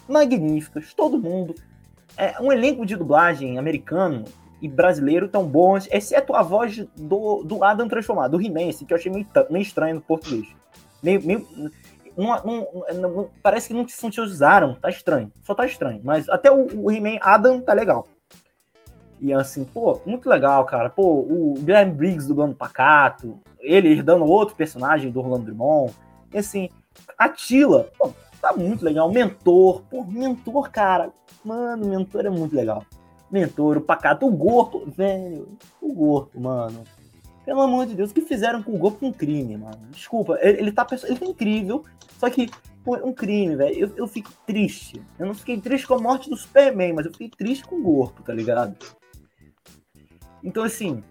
magníficas. Todo mundo. É, um elenco de dublagem americano e brasileiro tão bons, exceto a voz do, do Adam transformado, do He-Man, que eu achei meio, meio estranho no português. Meio. meio parece que não se usaram, tá estranho. Só tá estranho. Mas até o, o He-Man Adam tá legal. E assim, pô, muito legal, cara. Pô, o Guilherme Briggs dublando Pacato, ele herdando outro personagem do Orlando Drummond. E assim, a Tila, pô, tá muito legal. Mentor, pô, Mentor, cara. Mano, Mentor é muito legal. Mentor, o Pacato, o Gorpo, velho. O Gorpo, mano. Pelo amor de Deus, o que fizeram com o Gorpo um crime, mano. Desculpa, ele, ele tá, ele tá incrível, só que Pô, um crime, velho. Eu, eu fico triste. Eu não fiquei triste com a morte do Superman, mas eu fiquei triste com o Gorpo, tá ligado? Então, assim,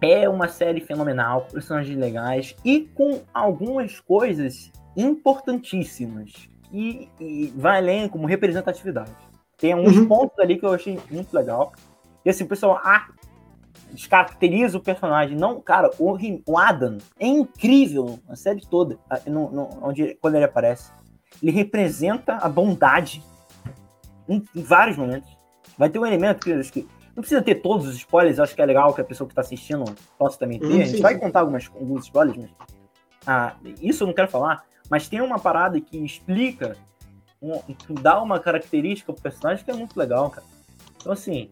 é uma série fenomenal, personagens legais e com algumas coisas importantíssimas e, e vai além como representatividade. Tem alguns uhum. pontos ali que eu achei muito legal. E assim, o pessoal, ah, descaracteriza o personagem. Não, cara, o, o Adam é incrível a série toda, no, no, onde, quando ele aparece. Ele representa a bondade em, em vários momentos. Vai ter um elemento que, que não precisa ter todos os spoilers, acho que é legal que a pessoa que está assistindo possa também ter. A gente vai contar algumas, alguns spoilers, mas. Ah, isso eu não quero falar, mas tem uma parada que explica, um, que dá uma característica pro personagem que é muito legal, cara. Então, assim,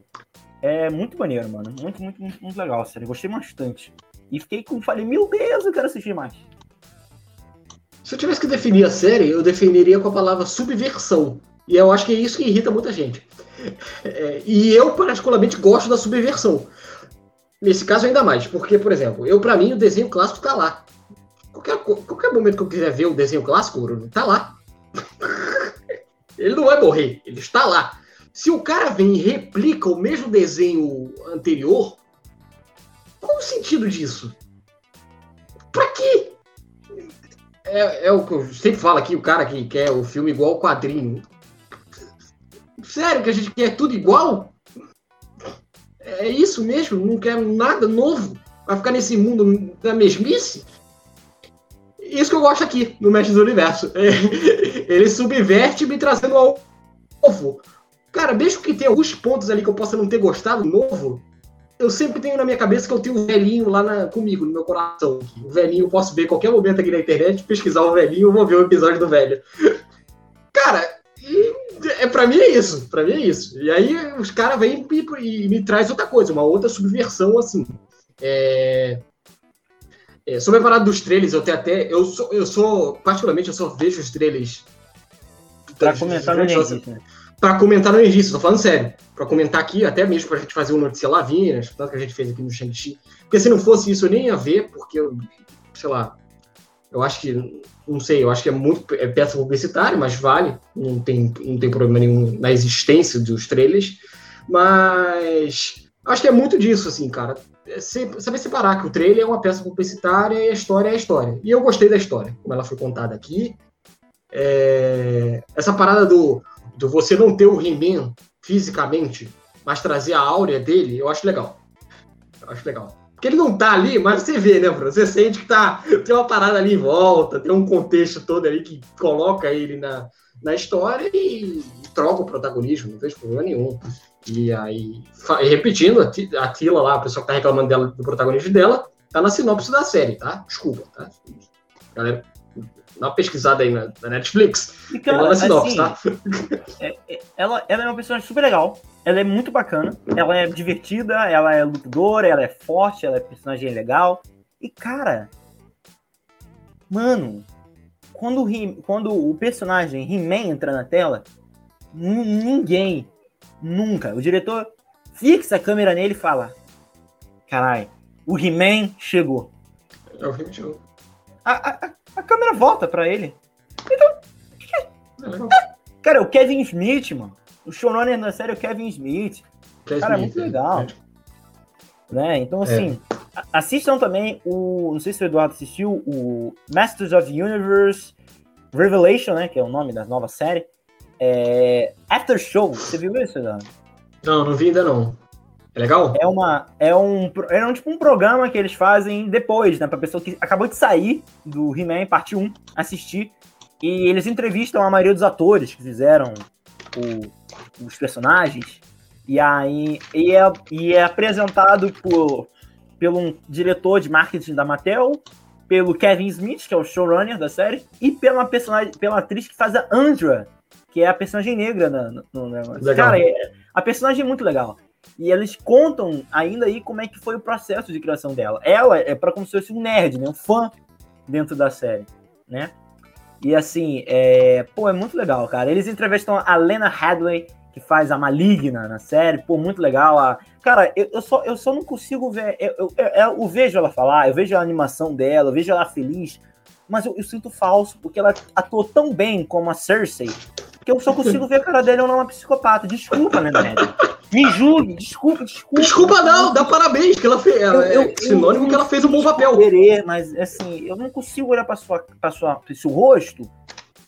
é muito maneiro, mano. Muito, muito, muito, muito legal, sério. Gostei bastante. E fiquei com. Falei, meu Deus, eu quero assistir mais. Se eu tivesse que definir a série, eu definiria com a palavra subversão. E eu acho que é isso que irrita muita gente. É, e eu, particularmente, gosto da subversão. Nesse caso, ainda mais. Porque, por exemplo, eu, para mim, o desenho clássico tá lá. Qualquer, qualquer momento que eu quiser ver o desenho clássico, Bruno, tá lá. <laughs> ele não vai morrer, ele está lá. Se o cara vem e replica o mesmo desenho anterior, qual o sentido disso? Pra quê? É, é, o que eu sempre falo aqui, o cara que quer o filme igual ao quadrinho. Sério que a gente quer tudo igual? É isso mesmo? Não quer nada novo? Vai ficar nesse mundo da mesmice? Isso que eu gosto aqui no Mestre do Universo. <laughs> Ele subverte me trazendo ao novo. Cara, mesmo que tenha alguns pontos ali que eu possa não ter gostado novo, eu sempre tenho na minha cabeça que eu tenho um velhinho lá na, comigo, no meu coração. O velhinho eu posso ver qualquer momento aqui na internet, pesquisar o velhinho, eu vou ver o episódio do velho. Cara, é, pra mim é isso. Pra mim é isso. E aí os caras vêm e, e, me traz outra coisa, uma outra subversão, assim. É... É, sobre a parada dos trailers, eu tenho até. Eu sou, eu sou. Particularmente, eu só vejo os trailers. Pra comentar no Netflix, né? para comentar no início, tô falando sério, para comentar aqui, até mesmo pra gente fazer um notícia Lavinas, tanto que a gente fez aqui no Shang-Chi. Porque se não fosse isso, eu nem ia ver, porque, sei lá, eu acho que, não sei, eu acho que é muito é peça publicitária, mas vale, não tem, não tem problema nenhum na existência dos trailers, mas acho que é muito disso, assim, cara. É saber separar que o trailer é uma peça publicitária e a história é a história. E eu gostei da história, como ela foi contada aqui. É... Essa parada do, do você não ter o He-Man fisicamente, mas trazer a áurea dele, eu acho legal. Eu acho legal. Porque ele não tá ali, mas você vê, né, Bruno? Você sente que tá, tem uma parada ali em volta, tem um contexto todo ali que coloca ele na, na história e, troca o protagonismo, não vejo problema nenhum. E aí, e repetindo, a Tila lá, a pessoa que tá reclamando dela, do protagonismo dela, tá na sinopse da série, tá? Desculpa, tá? Galera, dá uma pesquisada aí na, na Netflix. E, cara, na sinopse, assim, tá? <laughs> É, é, ela, ela é uma personagem super legal, ela é muito bacana, ela é divertida, ela é lutadora, ela é forte, ela é personagem legal. E, cara, mano, quando o, quando o personagem He-Man entra na tela, ninguém Nunca. O diretor fixa a câmera nele e fala: Caralho, o He-Man chegou. É o He-Man chegou. A, a, a, câmera volta pra ele. Então. É <laughs> cara, o Kevin Smith, mano. O showrunner da série é o Kevin Smith. Kevin cara, é Smith, é muito legal. É. Né? Então, assim, é. assistam também o. Não sei se o Eduardo assistiu, o Masters of the Universe Revelation, né? Que é o nome da nova série. É... After Show, você viu isso, Dan? Não, não vi ainda não. É legal? É uma é um é um tipo um programa que eles fazem depois, né, para pessoa que acabou de sair do He-Man parte 1 assistir e eles entrevistam a maioria dos atores que fizeram o, os personagens e aí e é, e é apresentado por pelo um diretor de marketing da Mattel, pelo Kevin Smith, que é o showrunner da série, e pela personagem, pela atriz que faz a Andra que é a personagem negra no, no negócio. Cara, é, a personagem é muito legal. E eles contam ainda aí como é que foi o processo de criação dela. Ela é para como se fosse um nerd, né? Um fã dentro da série, né? E assim, é... pô, é muito legal, cara. Eles entrevistam a Lena Hadley, que faz a Maligna na série, pô, muito legal. A... Cara, eu, eu, só, eu só não consigo ver. Eu, eu, eu, eu, vejo ela falar, eu vejo a animação dela, eu vejo ela feliz, mas eu, sinto falso, porque ela atuou tão bem como a Cersei que eu só consigo ver a cara dele ou não uma psicopata. Desculpa, né, Ned? Me julgue, desculpa, desculpa. Desculpa não, dá parabéns, que ela fez. Eu, eu, é sinônimo eu, que ela fez um bom papel. Querer, mas assim, eu não consigo olhar para sua, pra sua, pro seu rosto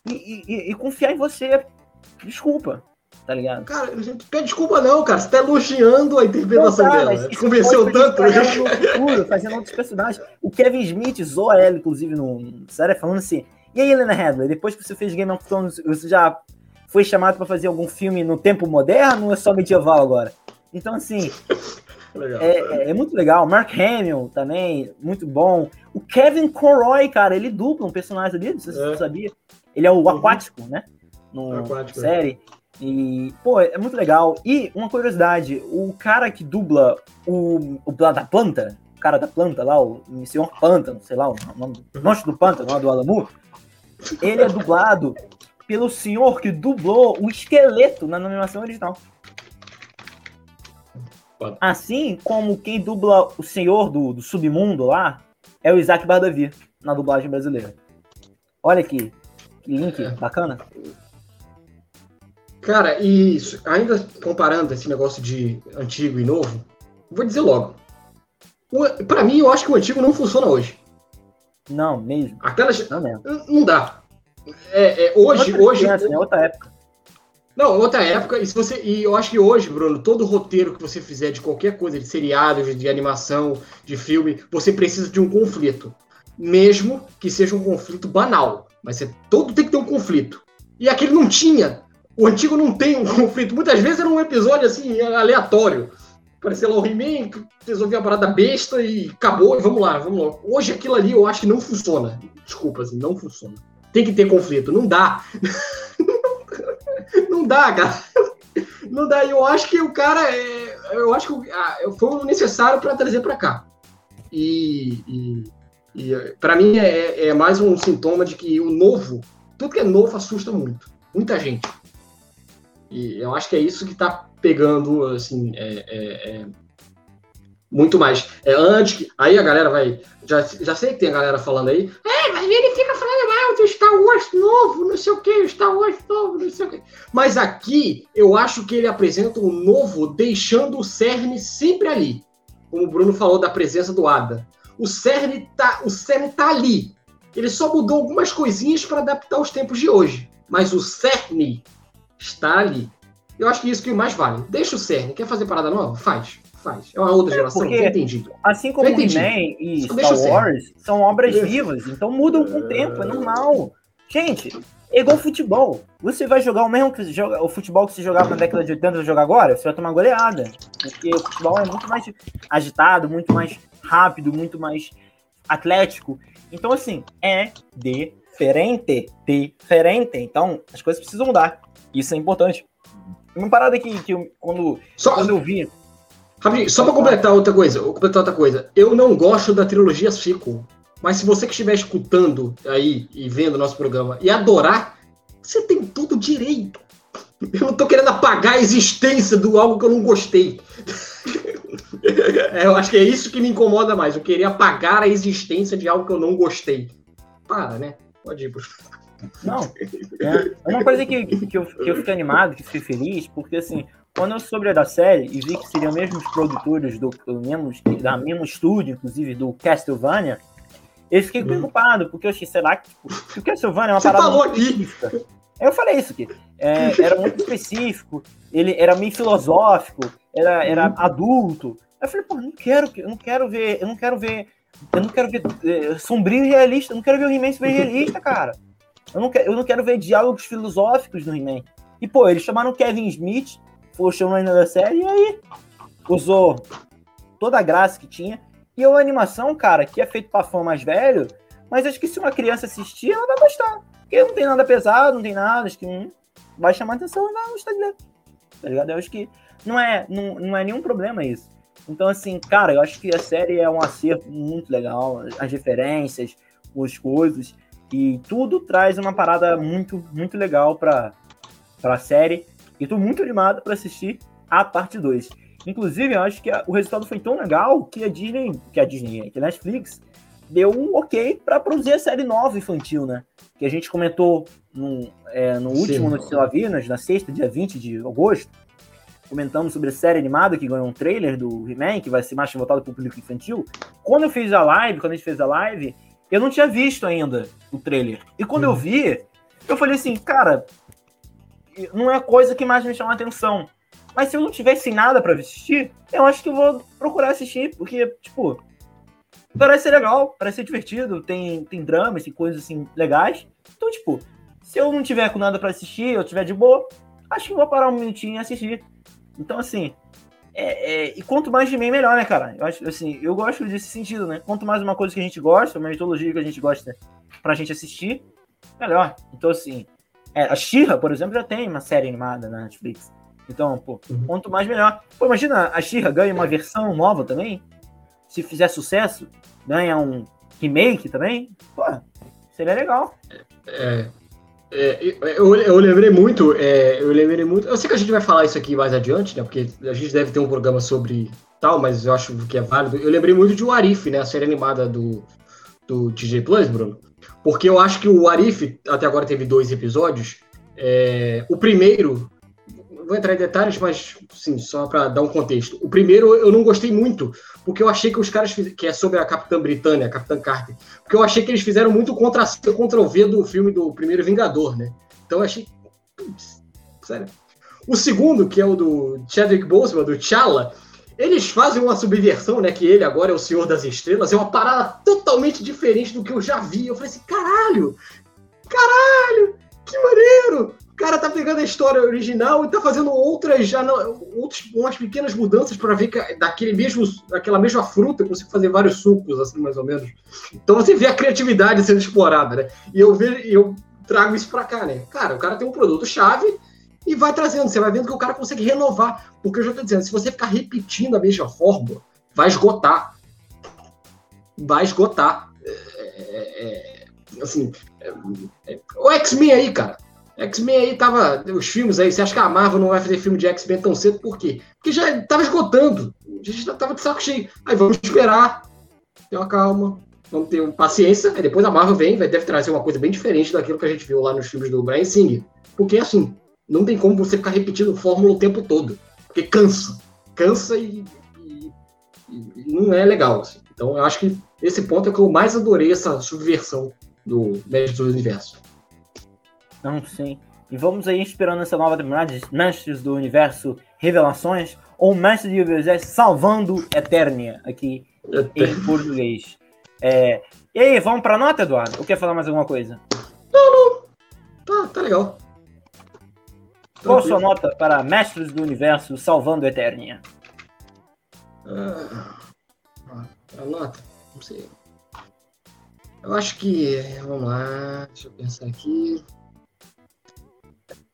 e, e, e, confiar em você. Desculpa, tá ligado? Cara, pede desculpa não, cara. Você tá elogiando a interpretação não, tá, dela. Te convenceu tanto. Né? Futuro, fazendo outros personagens. O Kevin Smith zoa ela, inclusive, no série, falando assim. E aí, Helena Hadley, depois que você fez Game of Thrones, você já foi chamado para fazer algum filme no tempo moderno ou é só medieval agora? Então, assim, <laughs> é, é, é, muito legal. Mark Hamill também, muito bom. O Kevin Conroy, cara, ele dupla um personagem ali, não sei se é. você sabia. Ele é o uhum. aquático, né? No aquático, é. série. E, pô, é muito legal. E uma curiosidade, o cara que dubla o, o da planta, o cara da planta lá, o Senhor Pântano, sei lá, o nome do monstro do pântano lá do Alamu, ele é dublado pelo senhor que dublou o esqueleto na animação original. Assim como quem dubla o senhor do, do submundo lá é o Isaac Bardavi, na dublagem brasileira. Olha aqui, que link é. bacana. Cara, e ainda comparando esse negócio de antigo e novo, vou dizer logo. Para mim, eu acho que o antigo não funciona hoje. Não, mesmo. Aquelas. Não, mesmo. não dá. É, é, hoje, outra hoje. Criança, né? Outra época. Não, outra época. E, se você, e eu acho que hoje, Bruno, todo roteiro que você fizer de qualquer coisa, de seriado, de, de animação, de filme, você precisa de um conflito. Mesmo que seja um conflito banal. Mas você, todo tem que ter um conflito. E aquele não tinha. O antigo não tem um <laughs> conflito. Muitas vezes era um episódio assim, aleatório. Parecia lá o He-Man, resolveu a parada besta e acabou, e vamos lá, vamos lá. Hoje aquilo ali eu acho que não funciona. Desculpa, assim, não funciona tem que ter conflito. Não dá. <laughs> não dá, cara. Não dá. Eu acho que o cara. É, eu acho que ah, foi o necessário para trazer para cá. E, e, e para mim é, é, mais um sintoma de que o novo, tudo que é novo assusta muito. Muita gente. E eu acho que é isso que tá pegando, assim, é, é, é muito mais. É antes que. Aí a galera vai. Já, já sei que tem a galera falando aí. É, mas ele fica falando do Star Wars novo, não sei o que, Star Wars novo, não sei o que. Mas aqui eu acho que ele apresenta um novo, deixando o cerne sempre ali. Como o Bruno falou da presença do Ada. O cerne tá, o cerne tá ali. Ele só mudou algumas coisinhas para adaptar os tempos de hoje. Mas o cerne está ali. Eu acho que isso que mais vale. Deixa o cerne. Quer fazer parada nova? Faz. Faz. É uma outra é, geração. Porque, entendi. Assim como He-Man e Star Wars são obras vivas, então mudam com o tempo, é normal. Gente, é igual futebol. Você vai jogar o mesmo que joga, o futebol que se jogava na década de 80 vai jogar agora, você vai tomar goleada. Porque o futebol é muito mais agitado, muito mais rápido, muito mais atlético. Então, assim, é diferente. Diferente. Então, as coisas precisam mudar. Isso é importante. Uma parada que, que eu, quando, Só... quando eu vi. Rapidinho, só pra completar outra coisa, completar outra coisa. Eu não gosto da trilogia sequel. Mas se você que estiver escutando aí e vendo o nosso programa e adorar, você tem todo o direito. Eu não tô querendo apagar a existência do algo que eu não gostei. <laughs> é, eu acho que é isso que me incomoda mais. Eu queria apagar a existência de algo que eu não gostei. Para, né? Pode ir, por Não. <laughs> É, é uma coisa que, que, eu, que eu fiquei animado, que fiquei feliz, porque assim, quando eu soube da série e vi que seriam mesmos produtores do, mesmo, da mesmo estúdio, inclusive, do Castlevania, eu fiquei hum. preocupado, porque eu achei, será que tipo, o Castlevania é uma Você parada falou muito específica. Eu falei isso aqui. É, era muito específico, ele era meio filosófico, era, era hum. adulto. Eu falei, pô, não quero, eu não quero ver, eu não quero ver, eu não quero ver é, sombrio e realista, eu não quero ver o He-Man realista, cara. Eu não, quero, eu não quero ver diálogos filosóficos no He-Man. E, pô, eles chamaram Kevin Smith, foi o showrunner da série, e aí usou toda a graça que tinha. E a animação, cara, que é feito pra fã mais velho, mas acho que se uma criança assistir, ela vai gostar. Porque não tem nada pesado, não tem nada, acho que hum, vai chamar atenção e vai gostar de ler. Tá ligado? Eu acho que não é, não, não é nenhum problema isso. Então, assim, cara, eu acho que a série é um acerto muito legal. As referências, as coisas. E tudo traz uma parada muito, muito legal pra, pra série. E tô muito animado para assistir a parte 2. Inclusive, eu acho que a, o resultado foi tão legal que a Disney, que a Disney, que a Netflix deu um ok para produzir a série nova infantil, né? Que a gente comentou no, é, no último Notícia Lavinas, na sexta, dia 20 de agosto. Comentamos sobre a série animada que ganhou um trailer do He-Man, que vai ser mais voltado para o público infantil. Quando eu fiz a live, quando a gente fez a live, eu não tinha visto ainda o trailer. E quando eu uhum. vi, eu falei assim, cara, não é coisa que mais me chama a atenção. Mas se eu não tivesse nada para assistir, eu acho que eu vou procurar assistir, porque, tipo, parece ser legal, parece ser divertido, tem, tem dramas e coisas assim legais. Então, tipo, se eu não tiver com nada para assistir, eu tiver de boa, acho que vou parar um minutinho e assistir. Então, assim, é, é, e quanto mais de mim, melhor, né, cara? Eu acho, assim, eu gosto desse sentido, né? Quanto mais uma coisa que a gente gosta, uma mitologia que a gente gosta pra gente assistir, melhor. Então, assim, é, a Shira, por exemplo, já tem uma série animada na Netflix. Então, pô, uhum. quanto mais melhor. Pô, imagina a Shira ganha uma versão nova também. Se fizer sucesso, ganha um remake também. Pô, seria legal. É. é eu, eu lembrei muito, é, eu lembrei muito. Eu sei que a gente vai falar isso aqui mais adiante, né? Porque a gente deve ter um programa sobre tal, mas eu acho que é válido. Eu lembrei muito de Warif, né? A série animada do, do DJ Plus, Bruno. Porque eu acho que o Arif, até agora teve dois episódios. É, o primeiro vou entrar em detalhes, mas sim, só para dar um contexto. O primeiro eu não gostei muito, porque eu achei que os caras que é sobre a Capitã Britânia, a Capitã Carter, porque eu achei que eles fizeram muito contra contra o V do filme do primeiro Vingador, né? Então eu achei, putz, sério. O segundo, que é o do Chadwick Boseman, do T'Challa, eles fazem uma subversão, né? Que ele agora é o Senhor das Estrelas, é uma parada totalmente diferente do que eu já vi. Eu falei assim, caralho, caralho, que maneiro! Cara tá pegando a história original e tá fazendo outras, já não, outros, umas pequenas mudanças para ver que daquele mesmo, daquela mesma fruta eu consigo fazer vários sucos, assim, mais ou menos. Então você vê a criatividade sendo explorada, né? E eu vejo, eu trago isso para cá, né? Cara, o cara tem um produto chave e vai trazendo. Você vai vendo que o cara consegue renovar. Porque eu já tô dizendo, se você ficar repetindo a mesma fórmula, vai esgotar. Vai esgotar. É, é, é assim, é, é o X-Men aí, cara X-Men aí tava. Os filmes aí, você acha que a Marvel não vai fazer filme de X-Men tão cedo? Por quê? Porque já tava esgotando. A gente já tava de saco cheio. Aí vamos esperar. Ter uma calma. Vamos ter paciência. Aí depois a Marvel vem, vai, deve trazer uma coisa bem diferente daquilo que a gente viu lá nos filmes do Brian Singer. Porque assim, não tem como você ficar repetindo fórmula o tempo todo. Porque cansa. Cansa e, e, e não é legal. Assim. Então eu acho que esse ponto é que eu mais adorei essa subversão do Mestre do Universo. Não, sim. E vamos aí esperando essa nova temporada de Mestres do Universo Revelações ou Mestres do Universo Salvando Eternia, aqui em português. É... E aí, vamos pra nota, Eduardo? Ou quer falar mais alguma coisa? Não, não. Tá, tá legal. Qual a sua nota para Mestres do Universo Salvando Eternia? Ah, a nota? Não sei. Eu acho que. Vamos lá, deixa eu pensar aqui.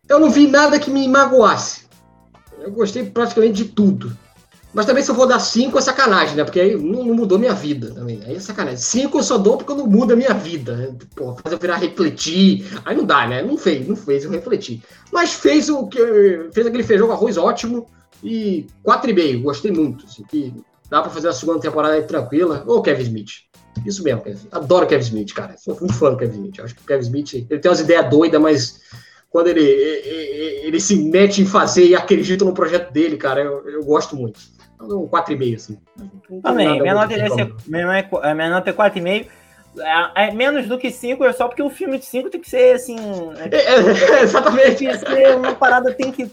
Eu não vi nada que me magoasse. Eu gostei praticamente de tudo. Mas também se eu vou dar 5 é sacanagem, né? Porque aí não, não, mudou minha vida também. Aí é sacanagem. 5 eu só dou porque não muda a minha vida. Né? Pô, faz eu virar refletir. Aí não dá, né? Não fez, não fez eu refletir. Mas fez o que. Fez aquele feijão com arroz ótimo. E 4,5. Gostei muito. Assim, dá pra fazer a segunda temporada aí tranquila. Ô, Kevin Smith. Isso mesmo, Kevin. Adoro Kevin Smith, cara. Sou muito fã do Kevin Smith. Acho que o Kevin Smith ele tem umas ideias doidas, mas quando ele, ele, ele, se mete em fazer e acredita no projeto dele, cara, eu, eu gosto muito. Então, um 4,5, assim. Também, minha nota, é, minha, minha nota é 4,5. É, é menos do que 5, é só porque um filme de 5 tem que ser assim. É, é, exatamente. Tem que ser uma parada, tem que.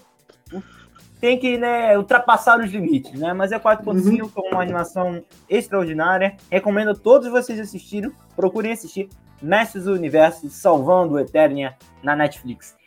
Tem que né, ultrapassar os limites, né? Mas é 4.5 uhum. com uma animação extraordinária. Recomendo a todos vocês assistirem. Procurem assistir Mestres do Universo Salvando Eternia na Netflix.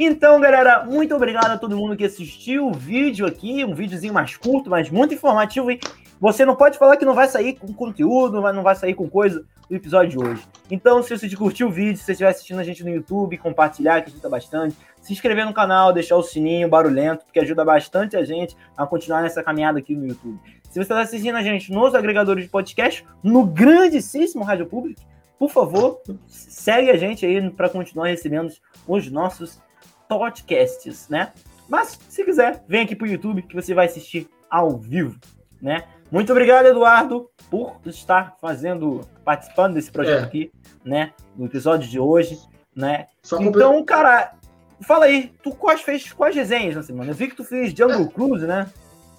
Então, galera, muito obrigado a todo mundo que assistiu o vídeo aqui, um videozinho mais curto, mas muito informativo. E você não pode falar que não vai sair com conteúdo, não vai sair com coisa do episódio de hoje. Então, se você curtiu o vídeo, se você estiver assistindo a gente no YouTube, compartilhar, que ajuda bastante. Se inscrever no canal, deixar o sininho barulhento, porque ajuda bastante a gente a continuar nessa caminhada aqui no YouTube. Se você está assistindo a gente nos agregadores de podcast, no grandíssimo Rádio Público, por favor, segue a gente aí para continuar recebendo os nossos podcasts, né? Mas, se quiser, vem aqui pro YouTube que você vai assistir ao vivo, né? Muito obrigado, Eduardo, por estar fazendo, participando desse projeto é. aqui, né? No episódio de hoje, né? Só então, cara, fala aí, tu quais fez quais resenhas na semana? Eu vi que tu fez Jungle é. Cruise, né?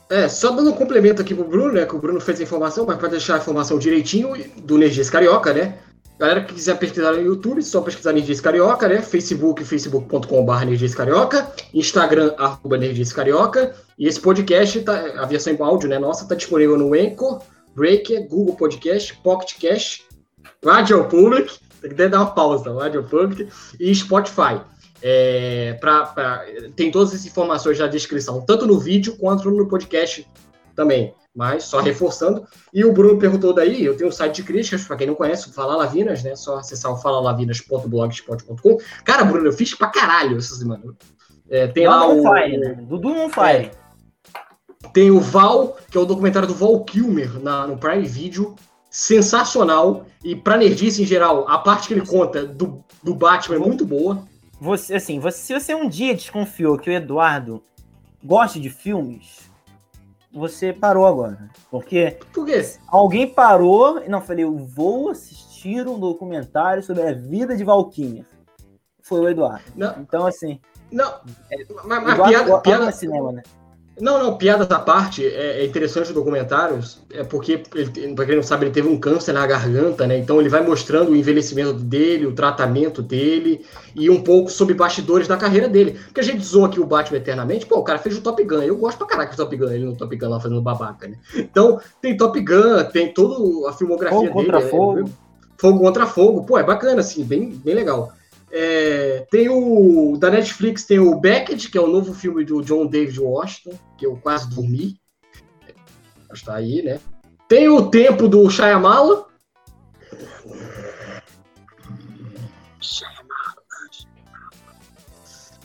É, só dando um complemento aqui pro Bruno, né? Que o Bruno fez a informação, mas para deixar a informação direitinho do Energias Carioca, né? Galera que quiser pesquisar no YouTube, só pesquisar Nerdice Carioca, né? Facebook, facebook.com.br Nerdice Carioca, Instagram, arroba Nerdice Carioca. E esse podcast, tá, a versão em áudio, né, nossa, tá disponível no Anchor, Breaker, Google Podcast, Pocket Cash, Radio Public, tem que dar uma pausa, Radio Public, e Spotify. É, pra, pra, tem todas as informações na descrição, tanto no vídeo quanto no podcast também mas só reforçando. E o Bruno perguntou daí, eu tenho um site de críticas, para quem não conhece, o Fala Lavinas, né? Só acessar o falalavinas.blogspot.com. Cara, Bruno, eu fiz pra caralho essa semana. É, tem lá o... Fire, né? Dudu não fire. É, tem o Val, que é o documentário do Val Kilmer na, no Prime Video. Sensacional. E pra nerdice em geral, a parte que ele conta do, do Batman é muito boa. Você, assim, você, se você um dia desconfiou que o Eduardo gosta de filmes, você parou agora. Porque Por quê? alguém parou e não falei, eu vou assistir um documentário sobre a vida de Valkyria. Foi o Eduardo. Não. Então, assim. Não, é, mas, mas piada, piada, cinema, né? Não, não, piadas à parte, é, é interessante o documentário, é porque, ele, pra quem não sabe, ele teve um câncer na garganta, né? Então ele vai mostrando o envelhecimento dele, o tratamento dele e um pouco sobre bastidores da carreira dele. Porque a gente zoa aqui o Batman eternamente, pô, o cara fez o Top Gun, eu gosto pra caraca do Top Gun, ele no Top Gun lá fazendo babaca, né? Então tem Top Gun, tem toda a filmografia fogo dele. Contra é, fogo. Fogo contra fogo, pô, é bacana, assim, bem, bem legal. É, tem o. Da Netflix tem o Beckett, que é o novo filme do John David Washington, que eu quase dormi. Está aí, né? Tem o Tempo do Shyamala.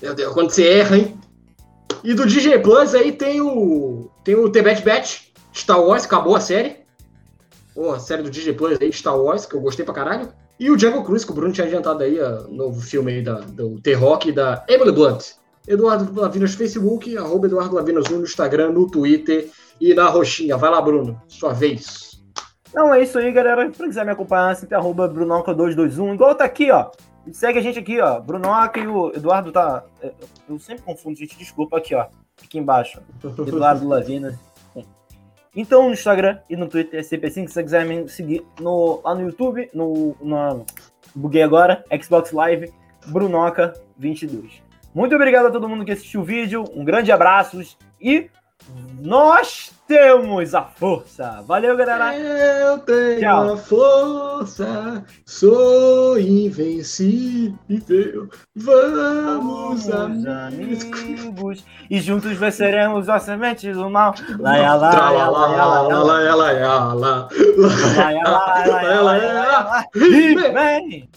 Meu Deus, quando você erra, hein? E do DJ Plus aí tem o. Tem o Bad Batch, Star Wars, acabou a série. Pô, série do DJ Plus aí, Star Wars, que eu gostei pra caralho. E o Jungle Cruise, que o Bruno tinha adiantado aí, o novo filme aí da, do T-Rock da Emily Blunt. Eduardo Lavinas no Facebook, arroba Eduardo Lavinas no Instagram, no Twitter e na roxinha. Vai lá, Bruno, sua vez. Não, é isso aí, galera. Se quiser me acompanhar, sempre arroba Brunoca221. Igual tá aqui, ó. Segue a gente aqui, ó. Brunoca e o Eduardo tá. É, eu sempre confundo, gente. Desculpa aqui, ó. Aqui embaixo. <laughs> Eduardo Lavinas. Então, no Instagram e no Twitter é sempre assim. Se você quiser me seguir no, lá no YouTube, no, no. Buguei agora, Xbox Live, Brunoca22. Muito obrigado a todo mundo que assistiu o vídeo. Um grande abraço e nós temos a força. Valeu, galera. Eu tenho Tchau. a força. Sou invencível. Vamos, Vamos amigos. E juntos venceremos a semente do mal. Laia, laia, laia, laia, laia, laia, laia. Laia, laia, laia, laia, laia. He-Man.